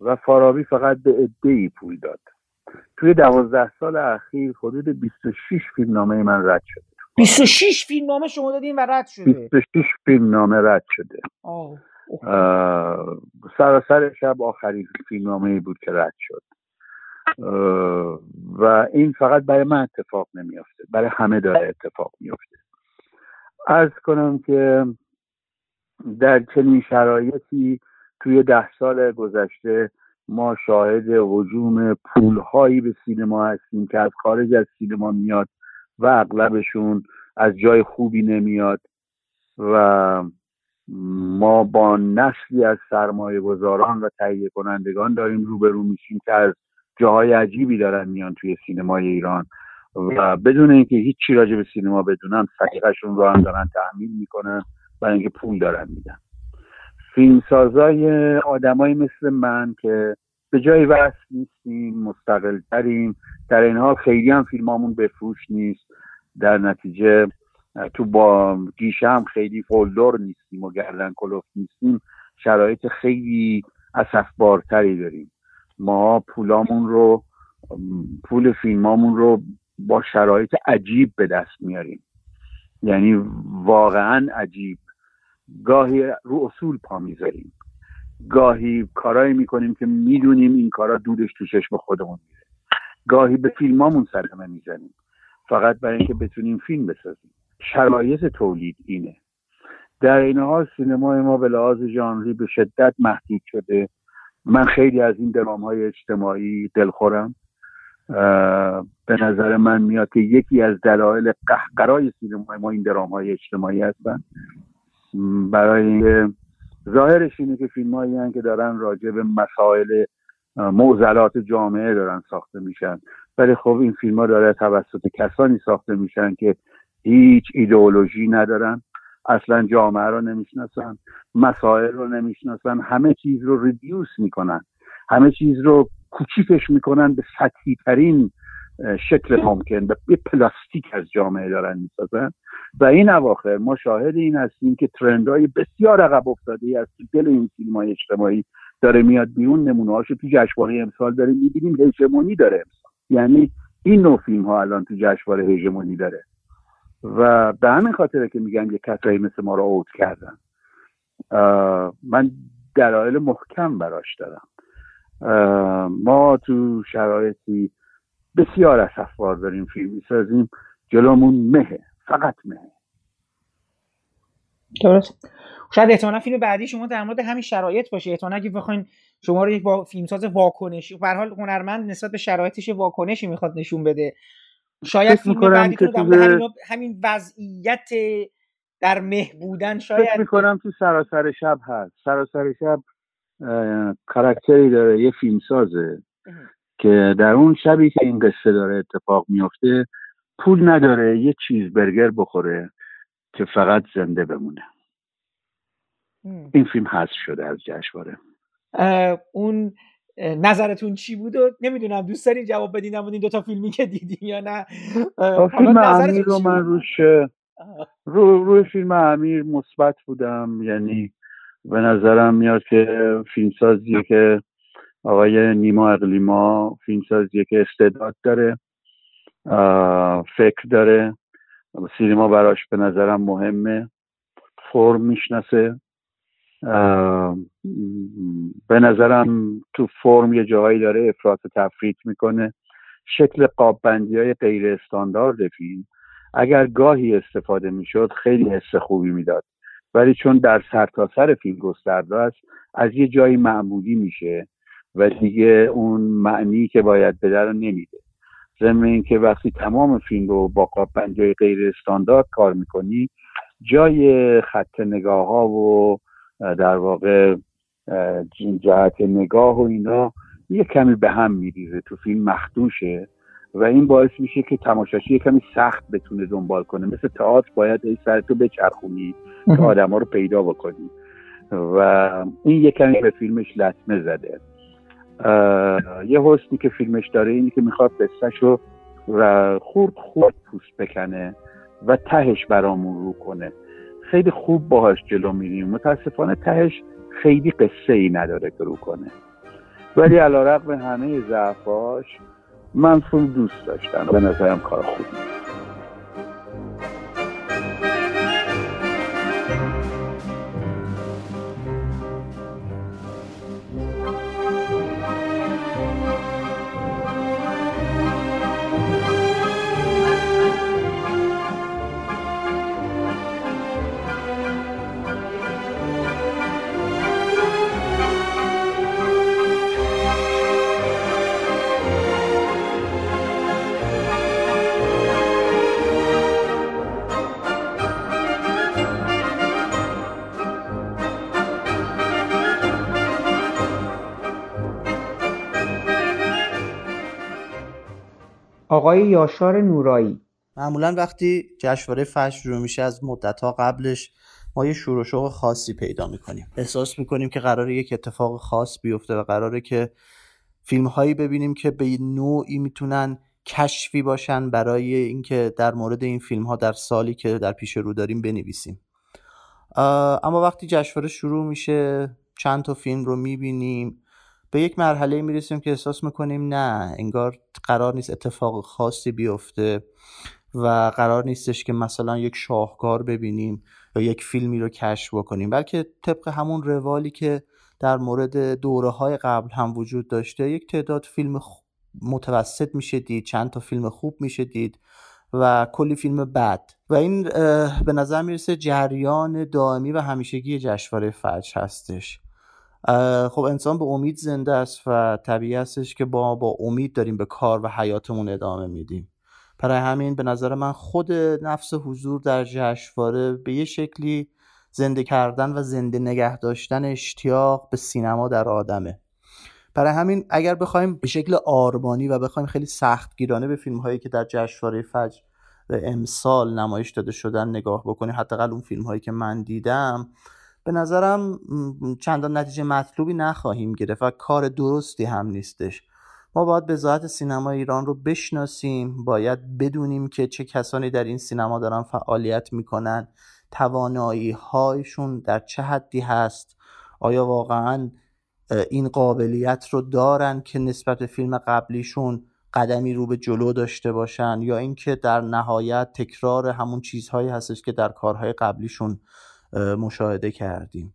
و فارابی فقط به عده ای پول داد. توی دوازده سال اخیر حدود 26 فیلم نامه من رد شده. 26 فیلم نامه شما دادین و رد شده. 26 فیلم نامه رد شده. سراسر شب آخرین فیلم نامه بود که رد شد. و این فقط برای من اتفاق نمیافته برای همه داره اتفاق میافته. از کنم که در چنین شرایطی توی ده سال گذشته ما شاهد حجوم پولهایی به سینما هستیم که از خارج از سینما میاد و اغلبشون از جای خوبی نمیاد و ما با نسلی از سرمایه گذاران و تهیه کنندگان داریم روبرو میشیم که از جاهای عجیبی دارن میان توی سینمای ایران و بدون اینکه هیچی راجع به سینما بدونن سلیقهشون رو هم دارن تحمیل می‌کنن برای اینکه پول دارن میدن. فیلمسازای آدمایی مثل من که به جای وصل نیستیم مستقل تریم در این حال خیلی هم فیلمامون بفروش نیست. در نتیجه تو با گیشه هم خیلی فولدور نیستیم و گردن کلوف نیستیم. شرایط خیلی اصفبارتری داریم. ما پولامون رو پول فیلمامون رو با شرایط عجیب به دست میاریم. یعنی واقعا عجیب. گاهی رو اصول پا می‌ذاریم. گاهی کارایی می‌کنیم که می‌دونیم این کارا دودش تو چشم خودمون میره. گاهی به فیلمامون سرمه می‌زنیم. فقط برای اینکه بتونیم فیلم بسازیم. شرایط تولید اینه. در این حال سینمای ما به لحاظ ژانری به شدت محدود شده. من خیلی از این درام های اجتماعی دلخورم. به نظر من میاد که یکی از دلایل قهقرای سینمای ما این درام های اجتماعی هستن. برای ظاهرش اینه که فیلم هایی که دارن راجع به مسائل موزلات جامعه دارن ساخته میشن. ولی خب این فیلم ها داره توسط کسانی ساخته میشن که هیچ ایدئولوژی ندارن. اصلا جامعه رو نمی‌شناسن مسائل رو نمی‌شناسن همه چیز رو ریدیوس می‌کنن. همه چیز رو کوچیکش می‌کنن به سطحی ترین شکل ممکن. به پلاستیک از جامعه دارن می‌سازن. و این اواخر ما شاهد این هستیم که ترندهای بسیار عقب افتاده ای از دل این فیلم های اجتماعی داره میاد بیرون نمونه هاشو تو جشنواره امسال داریم می‌بینیم هژمونی داره امسال. یعنی این نوع فیلم ها الان تو جشنواره هژمونی داره. و به همین خاطره که میگن یه کسایی مثل ما رو اوت کردن. من دلایل محکم براش دارم. ما تو شرایطی بسیار اصفبار داریم فیلم می‌سازیم. جلومون مهه. فقط مهه. درست. شاید احتمالا فیلم بعدی شما در مورد همین شرایط باشه. احتمالا اگه بخواین شما رو یک با فیلمساز واکنشی به حال هنرمند نسبت به شرایطش واکنشی می‌خواد نشون بده. شاید فیلم بعدی تو همین, همین وضعیت در مه بودن شاید فکر می‌کنم تو سراسر شب هست. سراسر شب کاراکتری داره یه فیلمسازه. که در اون شبی که این قصه داره اتفاق میفته پول نداره یه چیز برگر بخوره که فقط زنده بمونه. این فیلم حذف شده از جشنواره. اون نظرتون چی بود و نمی‌دونم دوست دارین جواب بدین این دو تا فیلمی که دیدین یا نه؟ فیلم امیر رو من روش رو روی فیلم امیر مثبت بودم یعنی به نظرم میاد که فیلمسازیه که آقای نیما اقلیما فیلمسازیه که استعداد داره فکر داره سینما براش به نظرم مهمه فرم می‌شناسه. به نظرم تو فرم یه جاهایی داره افراط تفریط می‌کنه. شکل قاب بندی های غیر استاندارد فیلم اگر گاهی استفاده می‌شد خیلی حس خوبی می‌داد. ولی چون در سرتاسر سر فیلم گسترده است از یه جایی معمولی میشه. و دیگه اون معنی که باید بده رو نمیده. ضمن اینکه وقتی تمام فیلم رو با قاب بندی غیر استاندارد کار می‌کنی جای خط نگاه ها و در واقع جهت نگاه و اینا یه کمی به هم میریزه تو فیلم مخدوشه و این باعث میشه که تماشاچی یه کمی سخت بتونه دنبال کنه. مثل تئاتر باید ای سرتو بچرخونی که آدما رو پیدا بکنی. و این یه کمی به فیلمش لطمه زده. یه حسنی که فیلمش داره اینی که می‌خواد قصهش رو خورد خورد پوست بکنه و تهش برامون رو کنه. خیلی خوب باهاش جلو میریم. متاسفانه تهش خیلی قصه ای نداره که رو کنه. ولی علا رقم همه ضعفاش من فیلم دوست داشتم. به نظرم کار خوبی آقای یاشار نورایی. معمولا وقتی جشنواره فجر رو میشه از مدت ها قبلش ما یه شور و شوق خاصی پیدا می‌کنیم. احساس می‌کنیم که قراره یک اتفاق خاص بیفته و قراره که فیلم هایی ببینیم که به نوعی می‌تونن کشفی باشن برای اینکه در مورد این فیلم ها در سالی که در پیش رو داریم بنویسیم. اما وقتی جشنواره شروع میشه چند تا فیلم رو می‌بینیم. به یک مرحله می‌رسیم که احساس می‌کنیم نه انگار قرار نیست اتفاق خاصی بیفته و قرار نیستش که مثلا یک شاهکار ببینیم یا یک فیلمی رو کشف بکنیم. بلکه طبق همون روالی که در مورد دوره های قبل هم وجود داشته یک تعداد فیلم متوسط میشه دید چند تا فیلم خوب میشه دید و کلی فیلم بد. و این به نظر می‌رسه جریان دائمی و همیشگی جشنواره فجر هستش. خب انسان به امید زنده است و طبیعی هستش که با با امید داریم به کار و حیاتمون ادامه میدیم. برای همین به نظر من خود نفس حضور در جشنواره به یه شکلی زنده کردن و زنده نگه داشتن اشتیاق به سینما در آدمه. برای همین اگر بخوایم به شکل آرمانی و بخوایم خیلی سختگیرانه به فیلم هایی که در جشنواره فجر امسال نمایش داده شدن نگاه بکنیم حداقل اون فیلم هایی که من دیدم به نظرم چندان نتیجه مطلوبی نخواهیم گرفت و کار درستی هم نیستش. ما باید به ذات سینما ایران رو بشناسیم. باید بدونیم که چه کسانی در این سینما دارن فعالیت می‌کنن. توانایی هایشون در چه حدی هست؟ آیا واقعا این قابلیت رو دارن که نسبت به فیلم قبلیشون قدمی رو به جلو داشته باشن؟ یا اینکه در نهایت تکرار همون چیزهایی هستش که در کارهای قبلیشون مشاهده کردیم.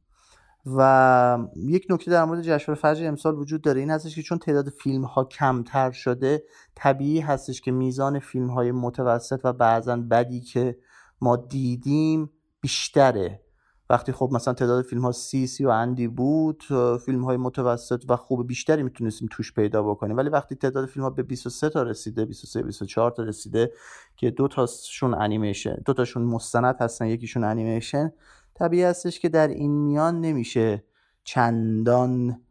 و یک نکته در مورد جشنواره فجر امسال وجود داره. این هستش که چون تعداد فیلم ها کمتر شده طبیعی هستش که میزان فیلم های متوسط و بعضا بدی که ما دیدیم بیشتره. وقتی خب مثلا تعداد فیلم ها سی سی و اندی بود فیلم های متوسط و خوب بیشتری می‌تونستیم توش پیدا بکنیم. ولی وقتی تعداد فیلم ها به 23 تا رسیده 23 24 تا رسیده که دو تاشون انیمیشن دو تاشون مستند هستن یکیشون انیمیشن طبیعی هستش که در این میان نمیشه چندان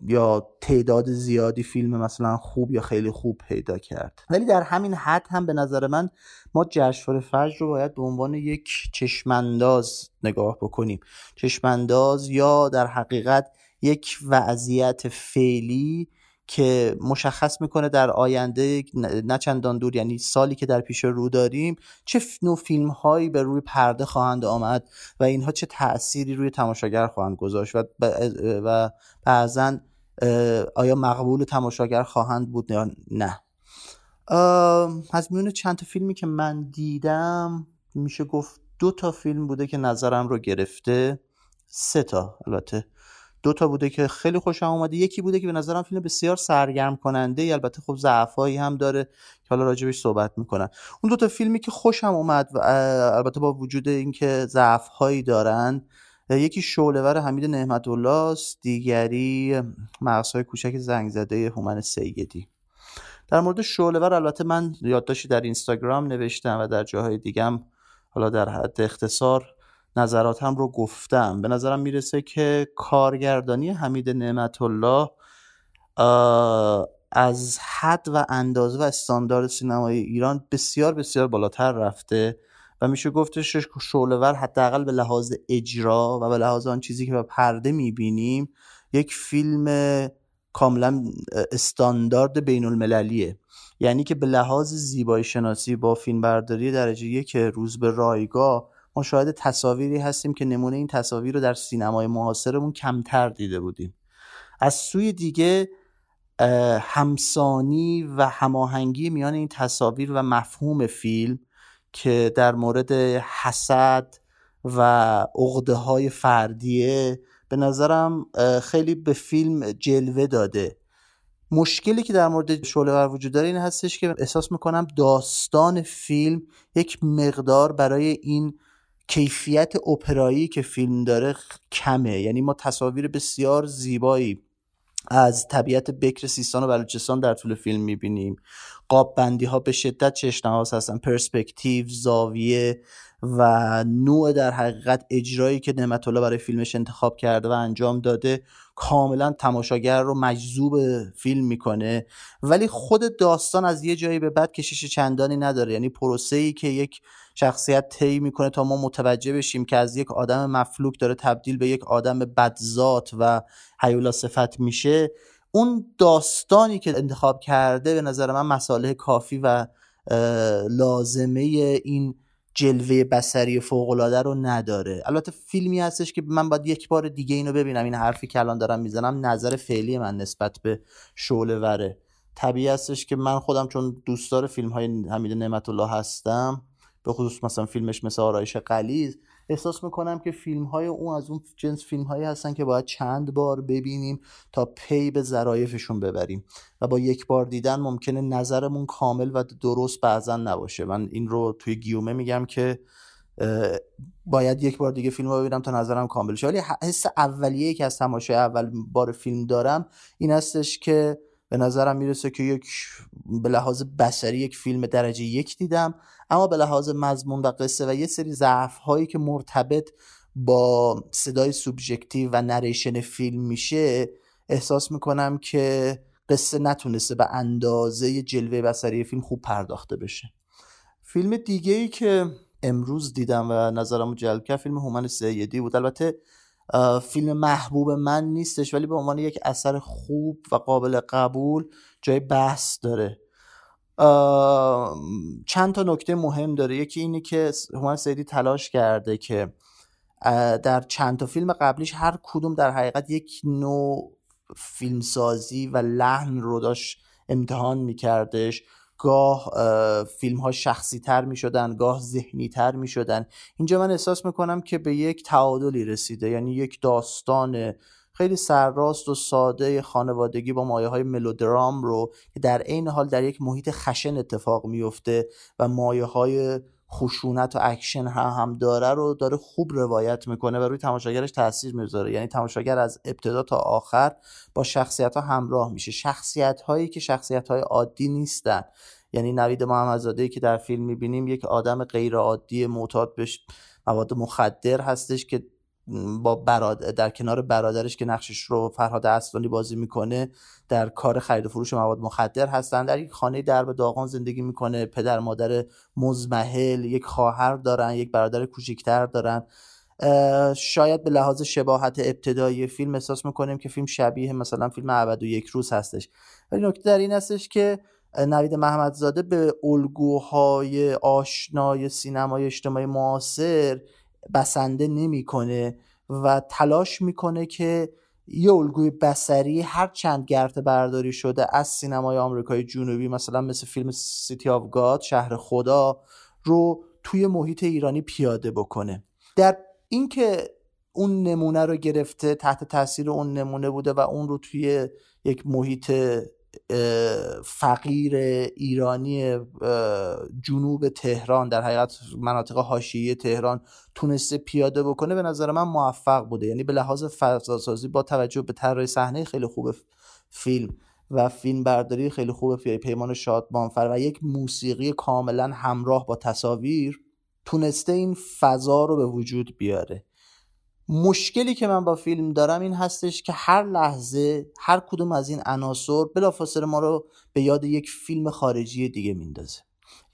یا تعداد زیادی فیلم مثلا خوب یا خیلی خوب پیدا کرد. ولی در همین حد هم به نظر من ما جشنواره فجر رو باید به عنوان یک چشمانداز نگاه بکنیم. چشمانداز یا در حقیقت یک وضعیت فعلی که مشخص می‌کنه در آینده نه چندان دور یعنی سالی که در پیش رو داریم چه نوع فیلم هایی به روی پرده خواهند آمد و اینها چه تأثیری روی تماشاگر خواهند گذاشت و و بعضا آیا مقبول تماشاگر خواهند بود یا نه. از میون چند تا فیلمی که من دیدم میشه گفت دو تا فیلم بوده که نظرم رو گرفته. سه تا البته. دو تا بوده که خیلی خوشم اومده. یکی بوده که به نظرم فیلم بسیار سرگرم کننده البته خب ضعفایی هم داره که حالا راجبش صحبت می‌کنن اون دو تا فیلمی که خوشم اومد و البته با وجود اینکه ضعفهایی دارن یکی شعلهور حمید نعمت الله دیگری مغزهای کوچک زنگ زده هومن سیدی. در مورد شعلهور البته من یادداشتی در اینستاگرام نوشتم و در جاهای دیگم حالا در حد اختصار نظراتم رو گفتم. به نظرم می‌رسه که کارگردانی حمید نعمت الله از حد و اندازه و استاندارد سینمای ایران بسیار بسیار بالاتر رفته و میشه گفتش شعلهور حداقل به لحاظ اجرا و به لحاظ آن چیزی که به پرده می‌بینیم یک فیلم کاملا استاندارد بین المللیه یعنی که به لحاظ زیبایی شناسی با فیلم برداری درجه یک روز به رایگاه ما شاهد تصاویری هستیم که نمونه این تصاویر رو در سینمای معاصرمون کمتر دیده بودیم. از سوی دیگه همسانی و هماهنگی میان این تصاویر و مفهوم فیلم که در مورد حسد و عقده های فردیه به نظرم خیلی به فیلم جلوه داده. مشکلی که در مورد شعله وجود داره این هستش که احساس می‌کنم داستان فیلم یک مقدار برای این کیفیت اپرایی که فیلم داره کمه. یعنی ما تصاویر بسیار زیبایی از طبیعت بکر سیستان و بلوچستان در طول فیلم می‌بینیم. قاب بندی ها به شدت چشنواز هستن. پرسپکتیو زاویه و نوع در حقیقت اجرایی که نعمت الله برای فیلمش انتخاب کرده و انجام داده کاملا تماشاگر رو مجذوب فیلم می‌کنه. ولی خود داستان از یه جایی به بعد کشش چندانی نداره. یعنی پروسه ای که یک شخصیت طی می‌کنه تا ما متوجه بشیم که از یک آدم مفلوک داره تبدیل به یک آدم بدذات و حیولا صفت میشه. اون داستانی که انتخاب کرده به نظر من مساله کافی و لازمه این جلوه بسری فوقالعاده رو نداره. البته فیلمی هستش که من باید یک بار دیگه اینو ببینم. این حرفی که الان دارم می‌زنم نظر فعلی من نسبت به شعله وره. طبیعی هستش که من خودم چون دوستدار فیلم های حمید نعمت الله هستم به خصوص مثلا فیلمش مثل آرایش قلیز احساس می‌کنم که فیلم های اون از اون جنس فیلم هایی هستن که باید چند بار ببینیم تا پی به ظرایفشون ببریم و با یک بار دیدن ممکنه نظرمون کامل و درست بعضا نباشه. من این رو توی گیومه میگم که باید یک بار دیگه فیلم رو ببینم تا نظرم کامل شه. ولی حس اولیه که از تماشای اول بار فیلم دارم این هستش که به نظرم می‌رسه که یک به لحاظ بسری یک فیلم درجه یک دیدم. اما به لحاظ مضمون و قصه و یه سری ضعف هایی که مرتبط با صدای سوبژکتیو و نریشن فیلم میشه احساس می‌کنم که قصه نتونسته به اندازه جلوه بسری فیلم خوب پرداخته بشه. فیلم دیگه ای که امروز دیدم و نظرمو جلب کرد فیلم هومن سیدی بود. البته فیلم محبوب من نیستش ولی به عنوان یک اثر خوب و قابل قبول جای بحث داره. چند تا نکته مهم داره. یکی اینه که هومن سیدی تلاش کرده که در چند تا فیلم قبلیش هر کدوم در حقیقت یک نوع فیلمسازی و لحن رو داشت امتحان میکردش. گاه فیلم ها شخصی تر می شدن گاه ذهنی تر می شدن اینجا من احساس می‌کنم که به یک تعادلی رسیده. یعنی یک داستان خیلی سرراست و ساده خانوادگی با مایه های ملودرام رو که در عین حال در یک محیط خشن اتفاق میفته و مایه های خشونت و اکشن هم, داره رو داره خوب روایت می‌کنه و روی تماشاگرش تاثیر می‌ذاره. یعنی تماشاگر از ابتدا تا آخر با شخصیت ها همراه میشه. شخصیت هایی که شخصیت های عادی نیستن. یعنی نوید محمدزاده که در فیلم می‌بینیم یک آدم غیر عادی معتاد به مواد مخدر هستش که با برادر در کنار برادرش که نقشش رو فرهاد اصلانی بازی می‌کنه در کار خرید و فروش مواد مخدر هستن. در یک خانه درب داغان زندگی می‌کنه. پدر مادر مزمحل یک خواهر دارن یک برادر کوچیکتر دارن. شاید به لحاظ شباهت ابتدایی فیلم احساس می‌کنیم که فیلم شبیه مثلا فیلم عبد و یک روز هستش. ولی نکته در این هستش که نوید محمدزاده به الگوهای آشنای سینمای اجتماعی معاصر بسنده نمی‌کنه و تلاش می‌کنه که یه الگوی بصری هر چند گرته برداری شده از سینمای آمریکای جنوبی مثلا مثل فیلم City of God شهر خدا رو توی محیط ایرانی پیاده بکنه. در اینکه اون نمونه رو گرفته تحت تاثیر اون نمونه بوده و اون رو توی یک محیط فقیر ایرانی جنوب تهران در حقیقت مناطق حاشیه تهران تونسته پیاده بکنه به نظر من موفق بوده. یعنی به لحاظ فضاسازی با توجه به طراحی صحنه خیلی خوب فیلم و فیلم برداری خیلی خوب پیمان شادمانفر و یک موسیقی کاملا همراه با تصاویر تونسته این فضا رو به وجود بیاره. مشکلی که من با فیلم دارم این هستش که هر لحظه هر کدوم از این عناصر بلافاصله ما رو به یاد یک فیلم خارجی دیگه میندازه.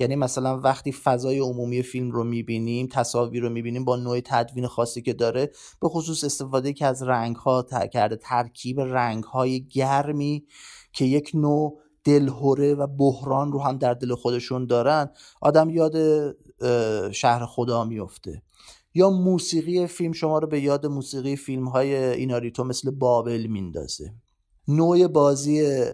یعنی مثلا وقتی فضای عمومی فیلم رو می‌بینیم تصاویر رو می‌بینیم با نوع تدوین خاصی که داره به خصوص استفاده که از رنگ ها کرده ترکیب رنگ های گرمی که یک نوع دلهوره و بحران رو هم در دل خودشون دارن آدم یاد شهر خدا میفته یا موسیقی فیلم شما رو به یاد موسیقی فیلم های ایناریتو مثل بابل میندازه. نوع بازی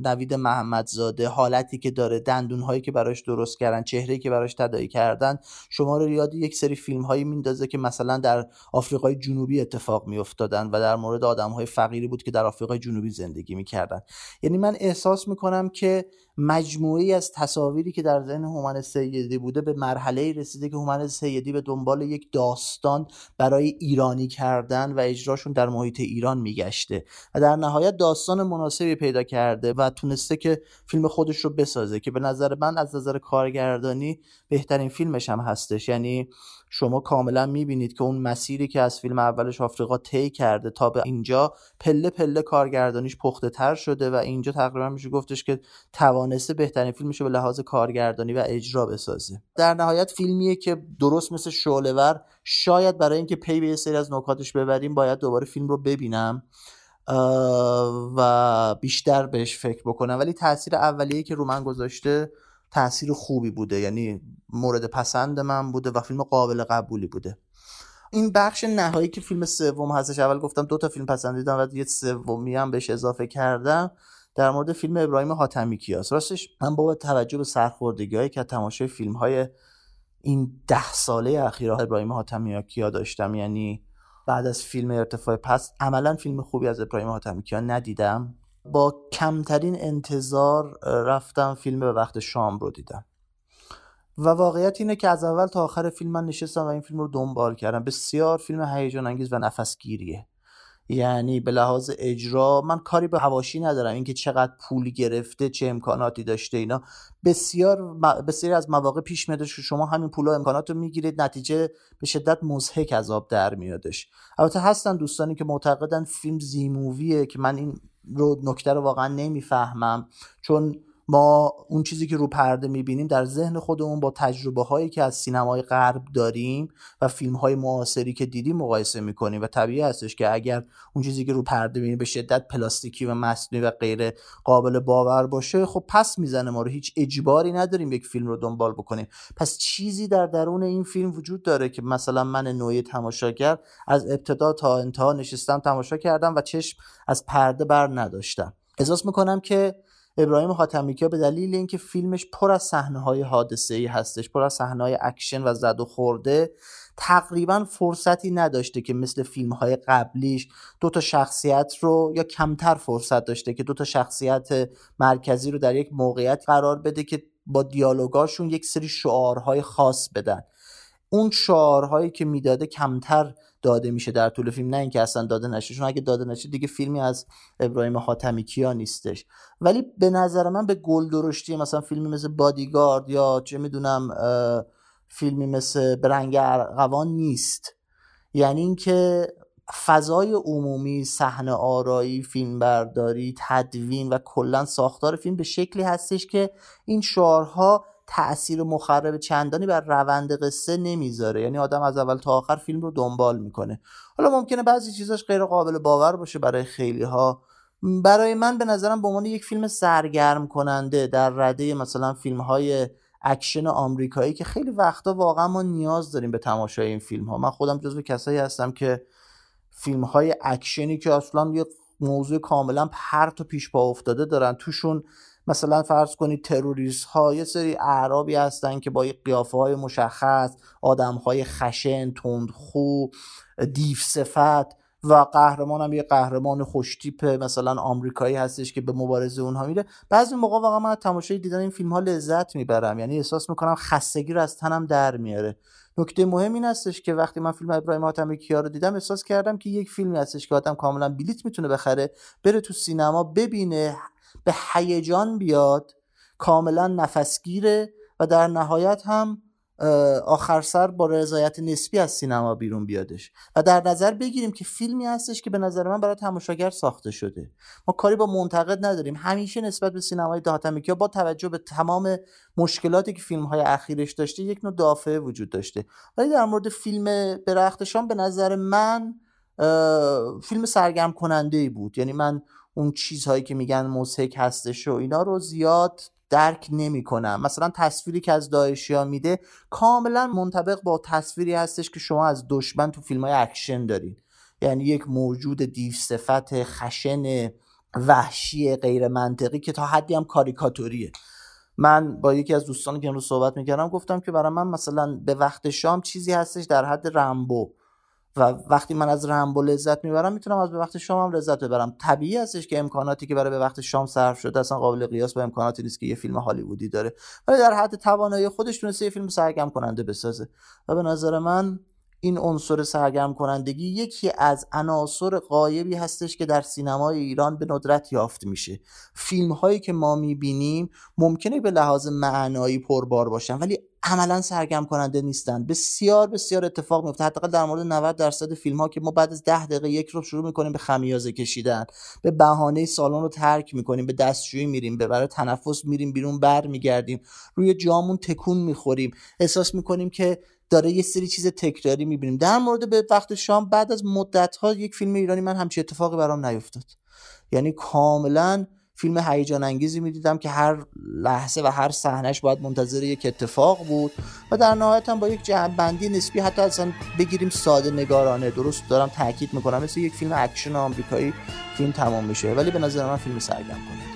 نوید محمدزاده حالتی که داره دندون هایی که براش درست کردن چهره که براش تدایی کردن شما رو یاد یک سری فیلم هایی میندازه که مثلا در آفریقای جنوبی اتفاق میافتادن و در مورد آدم های فقیری بود که در آفریقای جنوبی زندگی می‌کردن. یعنی من احساس می‌کنم که مجموعی از تصاویری که در ذهن هومن سیدی بوده به مرحله رسیده که هومن سیدی به دنبال یک داستان برای ایرانی کردن و اجراشون در محیط ایران میگشته و در نهایت داستان مناسبی پیدا کرده و تونسته که فیلم خودش رو بسازه که به نظر من از نظر کارگردانی بهترین فیلمش هم هستش. یعنی شما کاملا می‌بینید که اون مسیری که از فیلم اولش آفریقا طی کرده تا به اینجا پله پله کارگردانیش پخته تر شده و اینجا تقریبا میشه گفتش که توانسته بهترین فیلمش به لحاظ کارگردانی و اجرا بسازه. در نهایت فیلمیه که درست مثل شعلهور شاید برای اینکه پی به یه سری از نکاتش ببریم باید دوباره فیلم رو ببینم و بیشتر بهش فکر بکنم. ولی تاثیر اولیه که رو من گذاشته تاثیر خوبی بوده یعنی مورد پسند من بوده و فیلم قابل قبولی بوده. این بخش نهایی که فیلم سوم هستش اول گفتم دو تا فیلم پسندیدم و یه سومی هم بهش اضافه کردم. در مورد فیلم ابراهیم حاتمی کیاس راستش من با توجه به سرخوردگی که تماشای فیلم های این ده ساله اخیر ابراهیم حاتمی کیا داشتم یعنی بعد از فیلم ارتفاع پس عملا فیلم خوبی از ابراهیم حاتمی کیا ندیدم. با کمترین انتظار رفتم فیلم به وقت شام رو دیدم. و واقعیت اینه که از اول تا آخر فیلم من نشستم و این فیلم رو دنبال کردم. بسیار فیلم هیجان انگیز و نفسگیریه. یعنی به لحاظ اجرا من کاری به هواشی ندارم. اینکه چقدر پول گرفته چه امکاناتی داشته اینا. بسیار بسیاری از مواقع پیش میاد که شما همین پول و امکانات رو می‌گیرید. نتیجه به شدت مزهک از در میادش. البته هستن دوستانی که معتقدن فیلم زیموویه که من این رو نکته رو واقعا نمی‌فهمم. چون ما اون چیزی که رو پرده می‌بینیم در ذهن خودمون با تجربه هایی که از سینمای غرب داریم و فیلم های معاصری که دیدیم مقایسه می‌کنیم و طبیعی هستش که اگر اون چیزی که رو پرده می‌بینیم به شدت پلاستیکی و مصنوعی و غیر قابل باور باشه خب پس می‌زنه ما رو. هیچ اجباری نداریم یک فیلم رو دنبال بکنیم. پس چیزی در درون این فیلم وجود داره که مثلا من نوعی تماشاگر از ابتدا تا انتها نشستم تماشا کردم و چشم از پرده بر نداشتم. احساس می‌کنم که ابراهیم حاتمیکیا به دلیل اینکه فیلمش پر از صحنه های حادثه ای هستش پر از صحنه های اکشن و زد و خورده تقریبا فرصتی نداشته که مثل فیلم های قبلیش دو تا شخصیت رو یا کمتر فرصت داشته که دو تا شخصیت مرکزی رو در یک موقعیت قرار بده که با دیالوگاشون یک سری شعارهای خاص بدن. اون شعارهایی که می‌داده کمتر داده میشه در طول فیلم نه اینکه اصلا داده نشه چون اگه داده نشه دیگه فیلمی از ابراهیم حاتمی کیا نیستش. ولی به نظر من به گل درشتی مثلا فیلمی مثل بادیگارد یا چه می‌دونم فیلمی مثل برنگ ارغوان نیست. یعنی اینکه فضای عمومی صحنه آرایی فیلمبرداری تدوین و کلا ساختار فیلم به شکلی هستش که این شعارها تاثیر مخرب چندانی بر روند قصه نمی‌ذاره. یعنی آدم از اول تا آخر فیلم رو دنبال می‌کنه. حالا ممکنه بعضی چیزاش غیر قابل باور باشه برای خیلی ها برای من به نظرم به عنوان یک فیلم سرگرم کننده در رده مثلا فیلم های اکشن آمریکایی که خیلی وقتا واقعا ما نیاز داریم به تماشای این فیلم ها من خودم جزو کسایی هستم که فیلم های اکشنی که اصلا یه موضوع کاملا پرت و پیش پا افتاده دارن. توشون مثلا فرض کنید تروریست ها یه سری اعرابی هستن که با قیافه های مشخص آدم های خشن تندخو دیو صفت و قهرمان هم یه قهرمان خوشتیپ مثلا آمریکایی هستش که به مبارزه اونها میره. بعضی موقع واقعا من تماشای دیدن این فیلم ها لذت می‌برم. یعنی احساس می‌کنم خستگی رو از تنم در میاره. نکته مهم این هستش که وقتی من فیلم ابراهیم حاتمی کیا رو دیدم احساس کردم که یک فیلمی هستش که آدم کاملا بلیت می‌تونه بخره بره تو سینما ببینه به هیجان بیاد کاملا نفسگیره و در نهایت هم آخر سر با رضایت نسبی از سینما بیرون بیادش. و در نظر بگیریم که فیلمی هستش که به نظر من برای تماشاگر ساخته شده. ما کاری با منتقد نداریم. همیشه نسبت به سینمای دهاتمیکیا با توجه به تمام مشکلاتی که فیلم های اخیرش داشته یک نوع دافعه وجود داشته. ولی در مورد فیلم برختشان به نظر من فیلم سرگرم کننده ای بود. یعنی من اون چیزهایی که میگن مضحک هستش و اینا رو زیاد درک نمی‌کنم. مثلا تصویری که از داعشیا میده کاملا منطبق با تصویری هستش که شما از دشمن تو فیلم های اکشن دارین. یعنی یک موجود دیو صفت خشن وحشی غیر منطقی که تا حدی هم کاریکاتوریه. من با یکی از دوستانی که امروز صحبت می‌کردم گفتم که برای من مثلا به وقت شام چیزی هستش در حد رمبو و وقتی من از رمبو لذت می‌برم می‌تونم از به وقت شام هم لذت ببرم. طبیعی هستش که امکاناتی که برای به وقت شام صرف شده اصلا قابل قیاس با امکاناتی نیست که یه فیلم هالیوودی داره. ولی در حد توانایی خودش تونسته یه فیلم سرگرم کننده بسازه. و به نظر من این عنصر سرگرم کنندگی یکی از عناصر قایبی هستش که در سینمای ایران به ندرت یافت میشه. فیلم هایی که ما می‌بینیم ممکنه به لحاظ معنایی پربار باشن ولی عملا سرگرم کننده نیستن. بسیار بسیار اتفاق میفته حداقل در مورد 90 درصد فیلم ها که ما بعد از 10 دقیقه یک رو شروع می‌کنیم به خمیازه کشیدن. به بهانه سالن رو ترک می‌کنیم به دستشویی میریم به برای تنفس میریم بیرون بر میگردیم روی جامون تکون می‌خوریم. احساس می‌کنیم که داره یه سری چیز تکراری می‌بینیم. در مورد به وقت شام بعد از مدت ها یک فیلم ایرانی من همچی اتفاقی برام نیفتاد. یعنی کاملا فیلم هیجان انگیزی می‌دیدم که هر لحظه و هر صحنهش باید منتظر یک اتفاق بود و در نهایت هم با یک بندی نسبی حتی اصلا بگیریم ساده انگارانه. درست دارم تاکید می‌کنم مثل یک فیلم اکشن آمریکایی فیلم تمام میشه. ولی به نظر من فیلم سرگرم کننده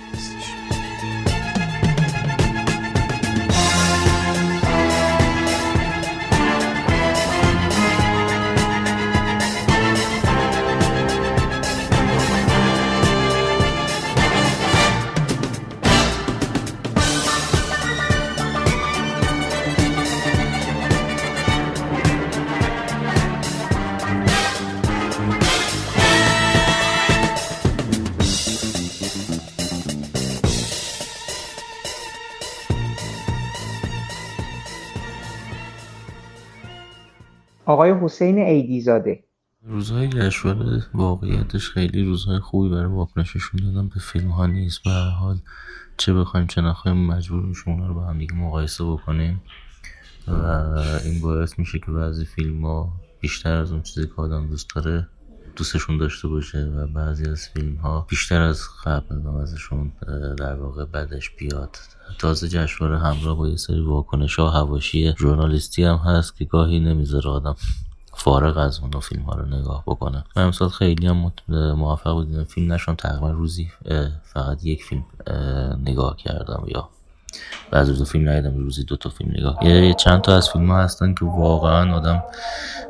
آقای حسین ایدیزاده روزهای جشنواره واقعیتش خیلی روزهای خوبی برای واکنششون دادن به فیلم ها نیست به هر حال چه بخوایم چه نخوایم مجبور میشیم اونا رو با هم دیگه مقایسه بکنیم. و این باعث میشه که بعضی فیلم ها بیشتر از اون چیزی که آدم دوست داره دوستشون داشته باشه و بعضی از فیلم ها بیشتر از قبل ازشون در واقع بدش بیاد. تازه جشنواره همراه با یه سری واکنش ها هواشی ژورنالیستی هم هست که گاهی نمی‌ذاره آدم فارغ از اون فیلم ها رو نگاه بکنه. من امسال خیلی هم موفق بودیم فیلم نشون تقریبا روزی فقط یک فیلم نگاه کردم یا بعضی روزا فیلم ندیدم روزی دو تا فیلم نگاه. یه چند تا از فیلم ها هستن که واقعا آدم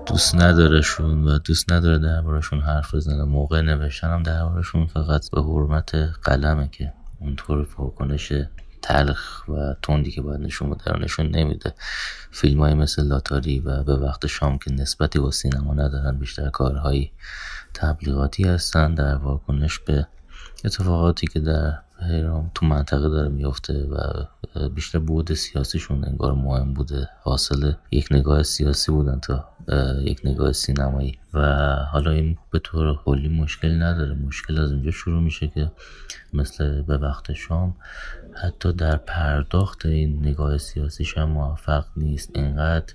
دوست ندارشون و دوست نداره دربارشون حرف بزنه. موقع نوشتن هم دربارشون فقط به حرمت قلمه که اونطور واکنش تلخ و تندی که باید نشون بده نشون نمیده. فیلم های مثل لاتاری و به وقت شام که نسبتی با سینما ندارن بیشتر کارهایی تبلیغاتی هستن در واکنش به اتفاقاتی که در هیرام تو منطقه داره میفته و بیشتر بود سیاسیشون انگار مهم بوده. حاصل یک نگاه سیاسی بودن تا یک نگاه سینمایی. و حالا این به طور کلی مشکلی نداره. مشکل از اونجا شروع میشه که مثل به وقت شام حتی در پرداخت این نگاه سیاسیش هم موفق نیست. اینقدر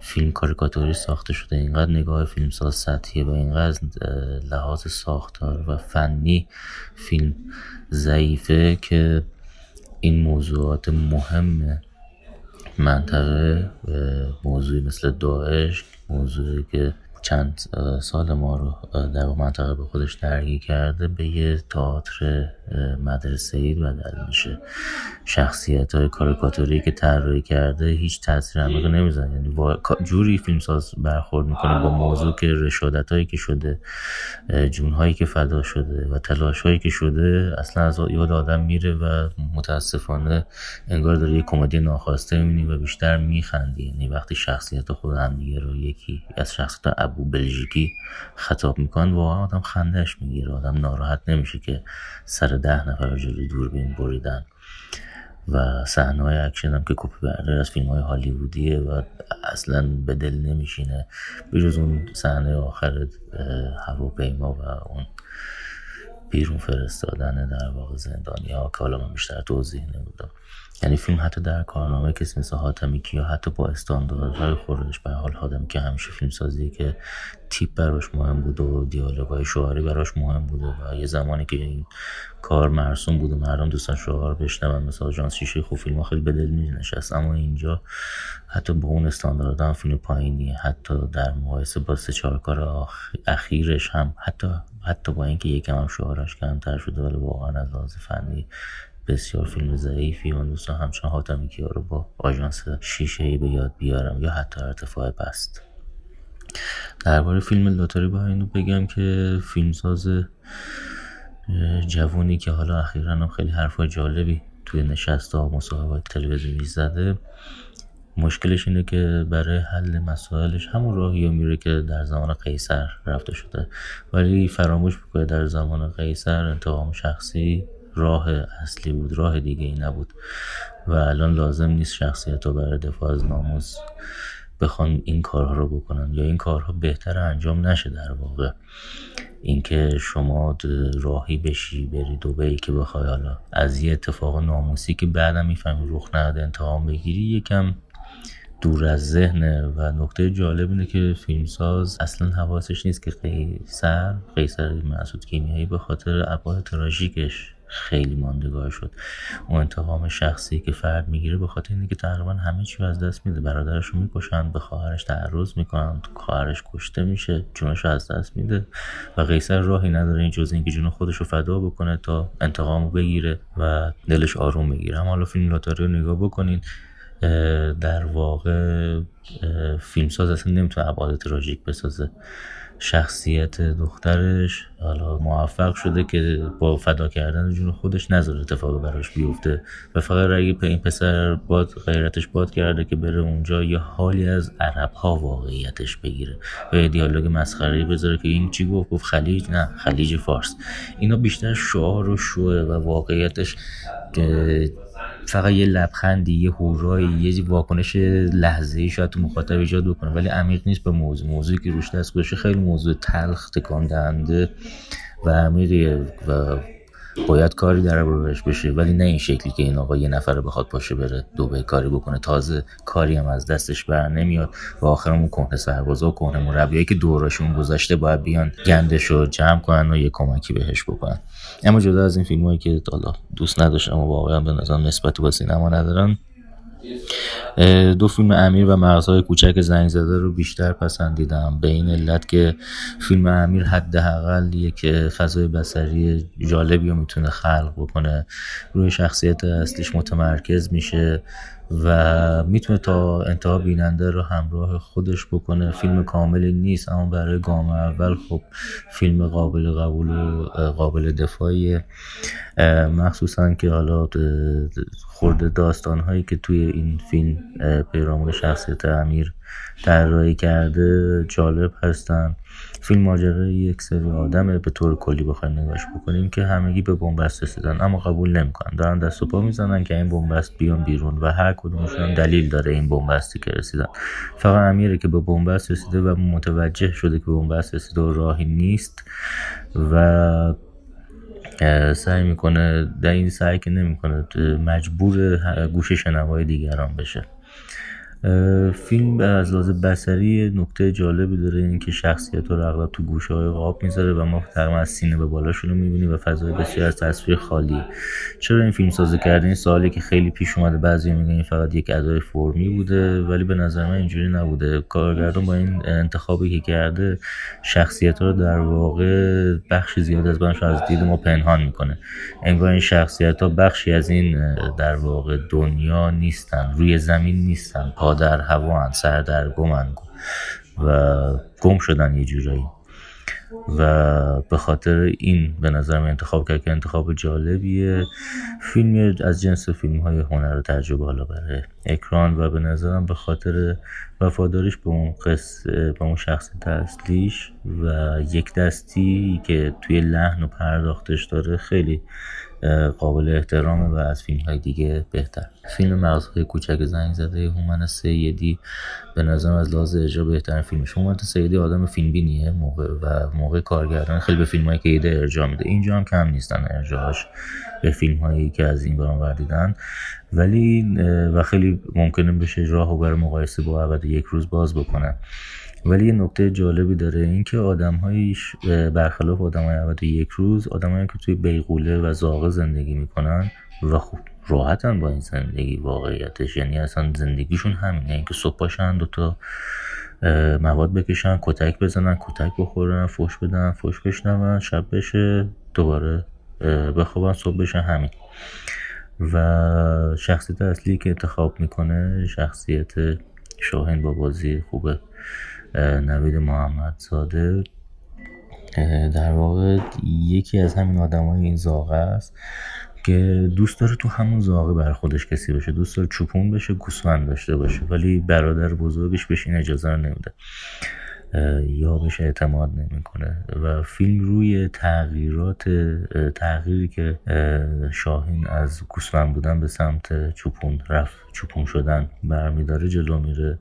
فیلم کاریکاتوری ساخته شده اینقدر نگاه فیلمساز سطحیه و اینقدر لحاظ ساختار و فنی فیلم ضعیفه که این موضوعات مهم منطقه موضوعی مثل داعش موضوعی که چند سال ما رو در منطقه به خودش درگیر کرده به یه تئاتر مدرسه ای بدل میشه شخصیت های کاریکاتوری که طراحی کرده هیچ تاثیر عمیقی نمی‌زنه یعنی جوری فیلمساز برخورد می‌کنه با موضوع که رشادت هایی که شده جون هایی که فدا شده و تلاش هایی که شده اصلا از یاد آدم میره و متاسفانه انگار داره یه کمدی ناخواسته می‌بینی و بیشتر میخندی. یعنی وقتی شخصیت خود هم دیگه رو یکی از شخصیت ابو بلژیکی خطاب می‌کنن واقعا آدم خندهش می‌گیره آدم ناراحت نمیشه که سر ده نفر جلوی دوربین بریدن. و صحنه های اکشن هم که کپی بردار از فیلم های هالیوودیه و اصلا به دل نمیشینه. بجز اون صحنه آخر هواپیما و اون بیرون فرستادن در واقع زندانی ها که حالا من بیشتر توضیح نمیدم. یعنی فیلم حتی در کارنامه کسی مثل حاتمی یا حتی با استانداردهای خودش به هر حال حاتمی که همیشه فیلم سازی که تیپ براش مهم بود و دیالوگای شعاری براش مهم بوده و یه زمانی که این کار مرسوم بود و مردم دوستان شعار بشنون مثل آژانس شیشه خوب فیلم خیلی به دل نشست اما اینجا حتی با اون استاندارد فیلم پایینیه. حتی در مقایسه با سه چهار کار اخیرش هم حتی حتی با اینکه یکم هم شعارش کمتر شده ولی واقعا از لحاظ فنی بسیار فیلم ضعیفی. و دوستان همچنان حاتمی کیا رو با آژانس شیشه ای به یاد بیارم یا حتی ارتفاع بست. درباره فیلم لاتاری با اینو بگم که فیلمساز جوونی که حالا اخیرا هم خیلی حرفای جالبی توی نشست ها مصاحبه تلویزیونی زده. مشکلش اینه که برای حل مسائلش همون راهی رو میره که در زمان قیصر رفته شده. ولی فراموش می‌کنه در زمان قیصر انتقام شخصی راه اصلی بود راه دیگه ای نبود. و الان لازم نیست شخصیت رو برای دفاع از ناموس بخوان این کارها رو بکنن یا این کارها بهتر انجام نشه در واقع. اینکه شما راهی بشی بری دوبهی که بخوای حالا. از یه اتفاق ناموسی که بعدم می‌فهمی رخ نداده انتقام بگیری یکم دور از ذهنه و نکته جالب اینه که فیلمساز اصلا حواسش نیست که قیصر قیصر مسعود کیمیایی به خاطر ابعاد تراژیکش خیلی ماندگار شد. اون انتقام شخصی که فرد می‌گیره به خاطر اینه که تقریبا همه چی از دست میده. برادرش رو می‌کشن به خواهرش تعرض می‌کنن خواهرش کشته میشه جونش از دست میده و قیصر راهی نداره این جز اینکه جون خودش رو فدا بکنه تا انتقام رو بگیره و دلش آروم بگیره. اما حالا فیلم لاتاری رو نگاه بکنین. در واقع فیلمساز اصلا نمی‌تونه ابعاد تراژیک بسازه. شخصیت دخترش حالا موفق شده که با فدا کردن جون خودش نذاره اتفاق براش بیفته و فقط اگه این پسر باد غیرتش باد کرده که بره اونجا یه حالی از عرب ها واقعیتش بگیره و یه دیالوگ مسخره بذاره که این چی گفت؟ گفت خلیج؟ نه خلیج فارس. اینا بیشتر شعار و شوه و واقعیتش فقط یه لبخندی یه هورایی یه واکنش لحظه ای شاید تو مخاطب ایجاد بکنه ولی عمیق نیست به موضوع. موضوعی که روش دست گذاشته خیلی موضوع تلخ تکان دهنده و عمیقیه و باید کاری در بهش بشه. ولی نه این شکلی که این آقا یه نفر بخواد پاشه بره دوبه کاری بکنه. تازه کاری هم از دستش بر نمیاد و آخرمون کنه سربازا و کنه مربیایی که دوراشون گذشته باید بیان گندش رو جمع کنن و یه کمکی بهش بکنن. اما جدا از این فیلم هایی که حالا دوست نداشتم و واقعا به نظرم نسبت به سینما ندارن دو فیلم امیر و مغزهای کوچک زنگ زده رو بیشتر پسندیدم. به این علت که فیلم امیر حداقل یک فضای بسری جالبی رو می‌تونه خلق بکنه. روی شخصیت اصلیش متمرکز میشه. و می‌تونه تا انتها بیننده رو همراه خودش بکنه. فیلم کاملی نیست اما برای گام اول خب فیلم قابل قبول و قابل دفاعی مخصوصا که حالا خورده داستان هایی که توی این فیلم پیرامون شخصیت امیر طراحی کرده جالب هستن. فیلم ماجرای یک سری آدمه به طور کلی بخوایم نگاش بکنیم که همگی به بنبست رسیدن اما قبول نمی‌کنن. دارن دست و پا می‌زنن که این بنبست بیان بیرون و هر کدومشون دلیل داره این بنبستی که رسیدن. فقط امیره که به بنبست رسیده و متوجه شده که بنبست رسیده و راهی نیست و سعی می‌کنه در این سعی که نمی‌کنه مجبور گوش شنوای دیگران بشه. فیلم از لحاظ بسری نکته جالبی داره این که شخصیت رو اغلب تو گوشه های قاب می‌ذاره و ما تقریبا از سینه به بالاشون رو می‌بینیم و فضای بسیار از تصویر خالی. چرا این فیلم سازی کرده؟ این سوالی که خیلی پیش اومده بعضی میگن این فقط یک ادای فرمی بوده ولی به نظر من اینجوری نبوده. کارگردان با این انتخابی که کرده شخصیت رو در واقع بخش زیاد از بنش از دید ما پنهان می‌کنه. انگار این شخصیت ها بخشی از این در واقع دنیا نیستن روی زمین نیستن در هوا سر در گمن و گم شدن یه جورایی. و به خاطر این به نظرم انتخاب کرد که انتخاب جالبیه. فیلم از جنس فیلم های هنر و تجربه حالا برای اکران و به نظرم به خاطر وفاداریش به اون قص به اون شخص اصلیش و یک دستی که توی لحن و پرداختش داره خیلی قابل احترامه و از فیلم های دیگه بهتر. فیلم مغزهای کوچک زنگ زده هومن سیدی به نظرم از لحاظ اجرا بهترین فیلمش. هومن سیدی آدم فیلمبینیه موقع و موقع کارگردان خیلی به فیلم هایی که ایده ارجاع میده. اینجا هم کم نیستن ارجاعش به فیلم هایی که از این برام وردیدن ولی و خیلی ممکنه بشه راه و برای مقایسه با عبد یک روز باز بکنن ولی یه نکته جالبی داره اینکه آدمهایش برخلاف آدمای یک روز آدمایی که توی بیغوله و زاغه زندگی می‌کنن و خوب راحتن با این زندگی واقعیتش. یعنی اصلا زندگیشون همینه. اینکه صبح پاشن دوتا مواد بکشن کتک بزنن کتک بخورن فوش بدن فوش بشنون شب بشه دوباره بخوابن صبح بشن همین. و شخصیت اصلی که انتخاب می‌کنه شخصیت شاهین با بازی خوبه. نوید محمد زاده در واقع یکی از همین آدم های این زاغه است که دوست داره تو همون زاغه بر خودش کسی بشه دوست داره چوپون بشه گوسفند داشته باشه ولی برادر بزرگش بهش این اجازه رو نمیده. یا بهش اعتماد نمی‌کنه. و فیلم روی تغییرات تغییری که شاهین از گوسفند بودن به سمت چوپون رفت. چوپون شدن برمیداره جلو میره.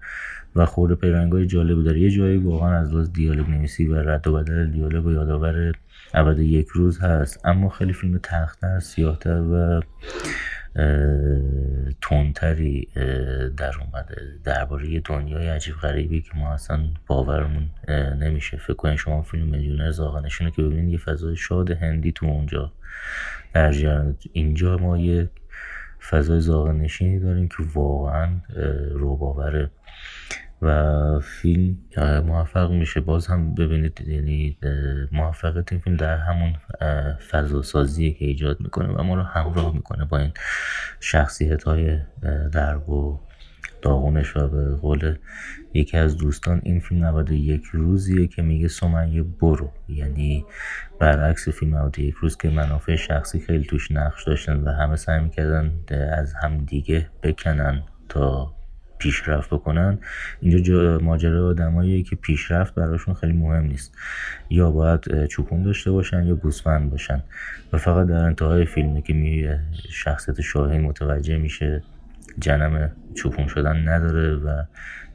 و خورده پیرنگای جالبی داره. یه جایی واقعا از لحاظ دیالوگ نویسی و رد و بدل دیالوگ و یادآور ابد یک روز هست. اما خیلی فیلم تختر سیاهتر و تندتری در اومده. درباره دنیای عجیب غریبی که ما اصلا باورمون نمیشه. فکر کنید شما فیلم میلیونر زاغنشونه که ببینید یه فضای شاد هندی تو اونجا در اینجا ما یه فضای زاغنشینی داریم که واقعا روباوره و فیلم موفق میشه. باز هم ببینید یعنی موفقیت این فیلم در همون فضا سازی که ایجاد می‌کنه و ما رو همراه می‌کنه با این شخصیت های درب و داغونش. و به قول یکی از دوستان این فیلم یک روزیه که میگه سمیه برو. یعنی برعکس فیلم یک روز که منافع شخصی خیلی توش نقش داشتن و همه سعی می‌کردن از هم دیگه بکنن تا پیشرفت بکنن اینجا ماجرا آدمایی که پیشرفت براشون خیلی مهم نیست. یا باید چوپون داشته باشن یا گوسفند باشن. و فقط در انتهای فیلمه که می شخصیت شاهین متوجه میشه جنم چوپون شدن نداره و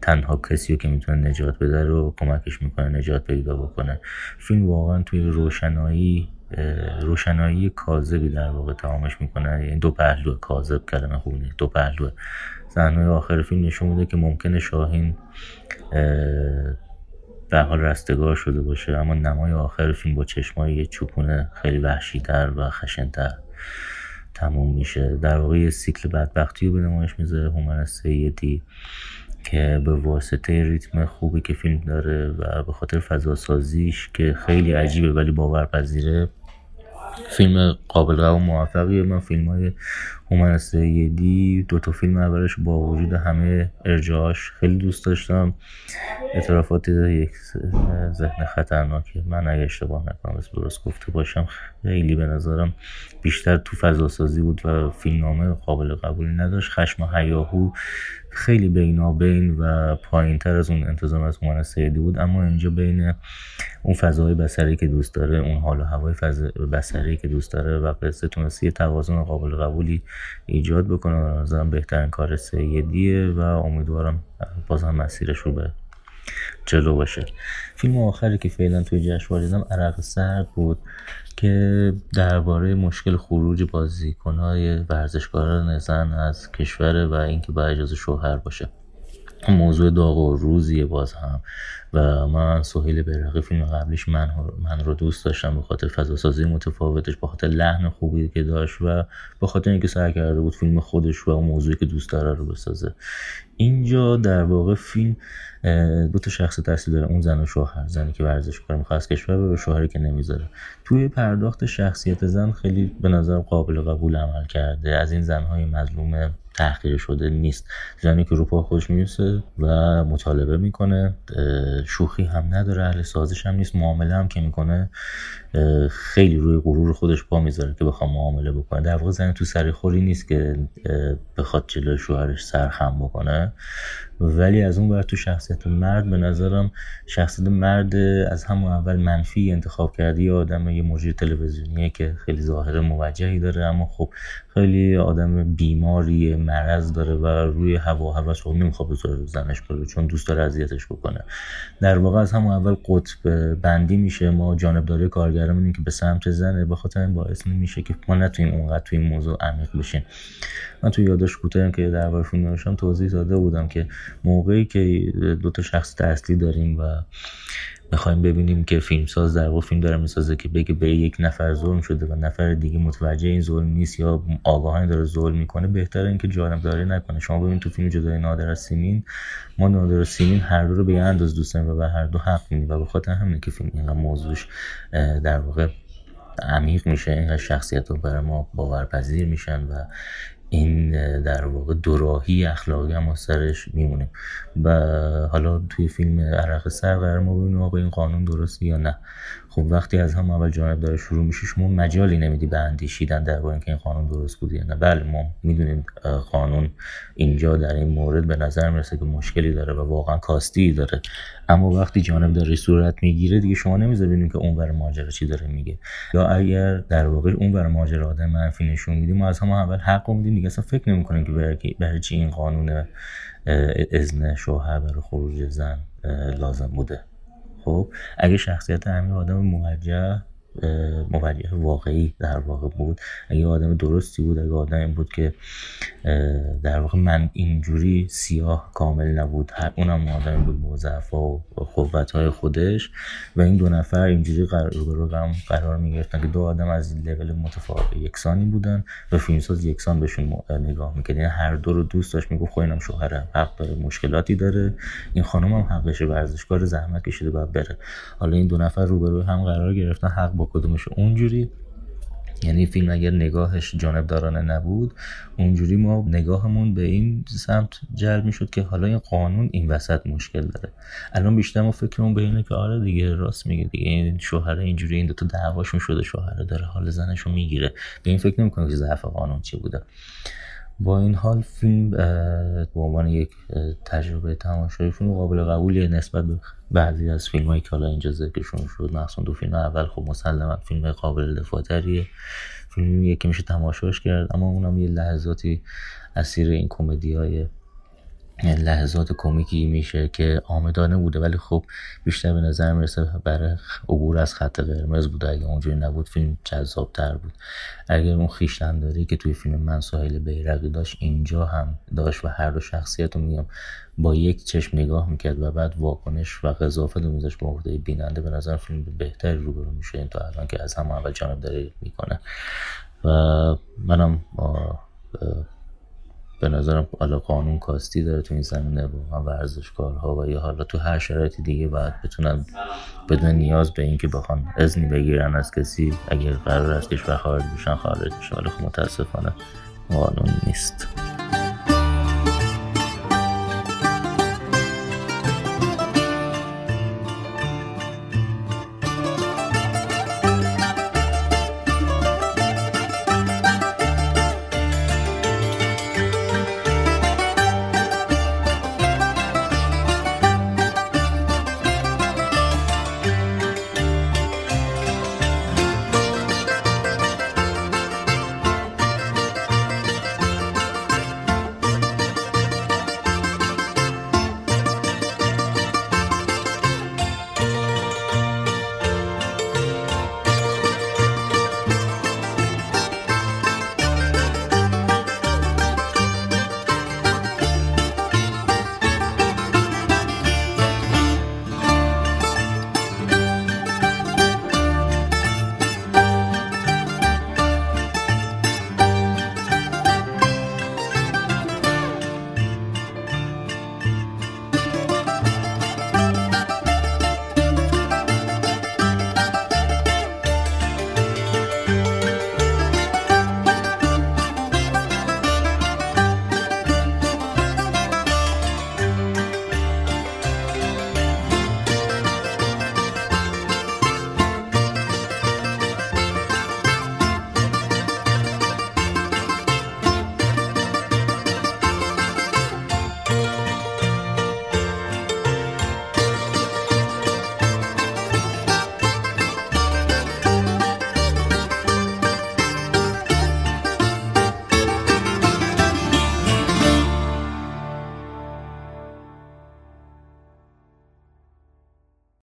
تنها کسی که می‌تونه نجات بده رو کمکش می‌کنه نجات پیدا بکنه. فیلم واقعا توی روشنایی روشنایی کاذبی در واقع تمامش می‌کنه. یعنی دو پهلو کاذب کلمه خوبی دو پهلو صحنه آخر فیلم نشون میده که ممکنه شاهین به حال رستگار شده باشه اما نمای آخر فیلم با چشمای یه چوپونه خیلی وحشیتر و خشنتر تموم میشه. در واقع یه سیکل بدبختی رو به نمایش می‌ذاره هومن سیدی که به واسطه ریتم خوبی که فیلم داره و به خاطر فضا سازیش که خیلی عجیبه ولی باورپذیره فیلم قابل قبول موفقیه. من فیلم های هومن سیدی دو تا فیلم اولش با وجود همه ارجاعاش خیلی دوست داشتم. اعترافات یک ذهن خطرناکی من اگه اشتباه نکنم بس درست گفته باشم خیلی به نظرم بیشتر تو فضا سازی بود و فیلمنامه قابل قبولی نداشت. خشم هیاهو خیلی بینابین و پایین تر از اون انتظام از هومن سیدی بود. اما اینجا بین اون فضای بسری که دوست داره اون حال و هوای بسری که دوست داره و قصه تونستی توازن قابل قبولی ایجاد بکنه و نظرم بهترین کار سیدیه و امیدوارم باز هم مسیرش رو به جلو باشه. فیلم آخری که فعلا توی جشنواره دیدم عرق سرد بود که درباره مشکل خروج بازیکنهای ورزشکاران زن از کشور و اینکه با اجازه شوهر باشه. موضوع داغ و روزیه باز هم و من سهیل بیرقی فیلم قبلیش من, من رو دوست داشتم به خاطر فضاسازی متفاوتش به خاطر لحن خوبی که داشت و به خاطر اینکه سعی کرده بود فیلم خودش و موضوعی که دوست داره رو بسازه. اینجا در واقع فیلم دو تا شخص اصلی داره اون زن و شوهر. زنی که ورزش کنه می‌خواد کشور و شوهری که نمی‌ذاره. توی پرداخت شخصیت زن خیلی به نظر قابل قبول عمل کرده. از این زنهای مظلوم تحقیر شده نیست. زنی که رو پا خودش می‌رسه و مطالبه می‌کنه شوخی هم نداره اهل سازش هم نیست معامله هم که می‌کنه خیلی روی غرور خودش پا می‌ذاره که بخواد معامله بکنه. در واقع زن تو سرخوری نیست که بخواد جلوی شوهرش سرخم بکنه. ولی از اون بر تو شخصیت مرد به نظرم شخصیت مرد از همون اول منفی انتخاب کرده یه آدم یه مجری تلویزیونیه که خیلی ظاهر موجهی داره اما خب خیلی آدم بیماری مرض داره و روی هوا هوس رو نمی‌خواد بذاره زنش بره چون دوست داره اذیتش بکنه. در واقع از همون اول قطب بندی میشه. ما جانبداری کارگرمون که به سمت زنه به خاطر این باعث نمیشه که ما نتونیم اونقدر تو این موضوع عمیق بشیم. من تو یادش کوتاهی که درباره فیلم نوشتم توضیح داده بودم که موقعی که دو تا شخص اصلی داریم و می‌خوایم ببینیم که فیلمساز در واقع فیلم داره می‌سازه که بگه به یک نفر ظلم شده و نفر دیگه متوجه این ظلم نیست یا آگاهانه داره ظلم می‌کنه بهتره اینکه داره نکنه. شما ببین تو فیلم جدای نادر از سیمین ما نادر و سیمین هر دو رو به انداز دوست و به هر دو حق میدیم و به خاطر همین که فیلم اینقدر موضوعش در واقع عمیق میشه اینقدر شخصیت رو برای ما باورپذیر میشن و این در واقع دوراهی اخلاقی هم سرش میمونیم و حالا توی فیلم عرق سر قرار ما ببینیم آقا این قانون درسته یا نه. خب وقتی از هم اول جانب داره شروع میشه شما مجالی نمیدی به اندیشیدن در اینکه این قانون درست بود یا نه. بله ما می‌دونیم قانون اینجا در این مورد به نظر می‌رسه که مشکلی داره و واقعا کاستی داره. اما وقتی جانب داره صورت می‌گیره دیگه شما نمی‌ذارین که اون بر ماجرا چی داره میگه. یا اگر در واقع اون بر ماجرا آدم منفی نشون میدیم ما از هم اول حق میدیم دیگه اصلا فکر نمی‌کنیم که برای چی این قانون اذن شوهر برای خروج زن لازم بوده. خب اگه شخصیت همین آدم موجه موجه واقعی در واقع بود. اگه آدم درستی بود اگه آدمی بود که در واقع من اینجوری سیاه کامل نبود. اونم آدمی بود با و قوت های خودش و این دو نفر اینجوری قرار هم قرار می‌گرفتن که دو آدم از لول متفاوت یکسانی بودن و فیلمساز یکسان بهشون نگاه می‌کرد یعنی هر دو رو دوست داشت می‌گفت خب اینم شوهرم حق داره مشکلاتی داره. این خانم هم حقش ورزشکار زحمت کشیده باید بره. حالا این دو نفر روبرو هم قرار گرفتن حق با کدومش اونجوری. یعنی فیلم اگر نگاهش جانبدارانه نبود اونجوری ما نگاهمون به این سمت جلب می‌شد که حالا این قانون این وسط مشکل داره. الان بیشتر ما فکرمون به اینه که آره دیگه راست میگه دیگه. این شوهر اینجوری این دوتا دعواشون شده شوهره داره حال زنشو می‌گیره. به این فکر نمی‌کنم که ضعف قانون چی بوده. با این حال فیلم به عنوان یک تجربه تماشایی فیلم قابل قبولیه نسبت به بعضی از فیلم هایی که حالا اینجا ذکرشون شد. مخصوصا دو فیلم اول خب مسلما فیلم قابل دفاع فیلمیه که میشه تماشاش کرد اما اونم یه لحظاتی اسیر این کمدی های لحظات کمیکی میشه که آمدانه بوده ولی خب بیشتر به نظر می‌رسه برای عبور از خط قرمز بوده. اگه اونجوری نبود فیلم تر بود. اگر اون خیشتنداری که توی فیلم من ساحل بیرقی داشت اینجا هم داشت و هر دو شخصیت رو میگم با یک چشم نگاه می‌کرد و بعد واکنش و قضافت رو میذاشت با عهده بیننده. به نظر فیلم بهتری روبرو میشه. این تا الان که از همه اول جانب داری می‌کنه. و منم به نظرم حالا قانون کاستی داره تو این زمینه واقعا ورزشکارها و یا حالا تو هر شرایطی دیگه باید بتونن بدون نیاز به اینکه بخوان اذنی بگیرن از کسی اگر قرار است کشور خارج بشن خارج بشن. ولی خب متاسفانه قانون نیست.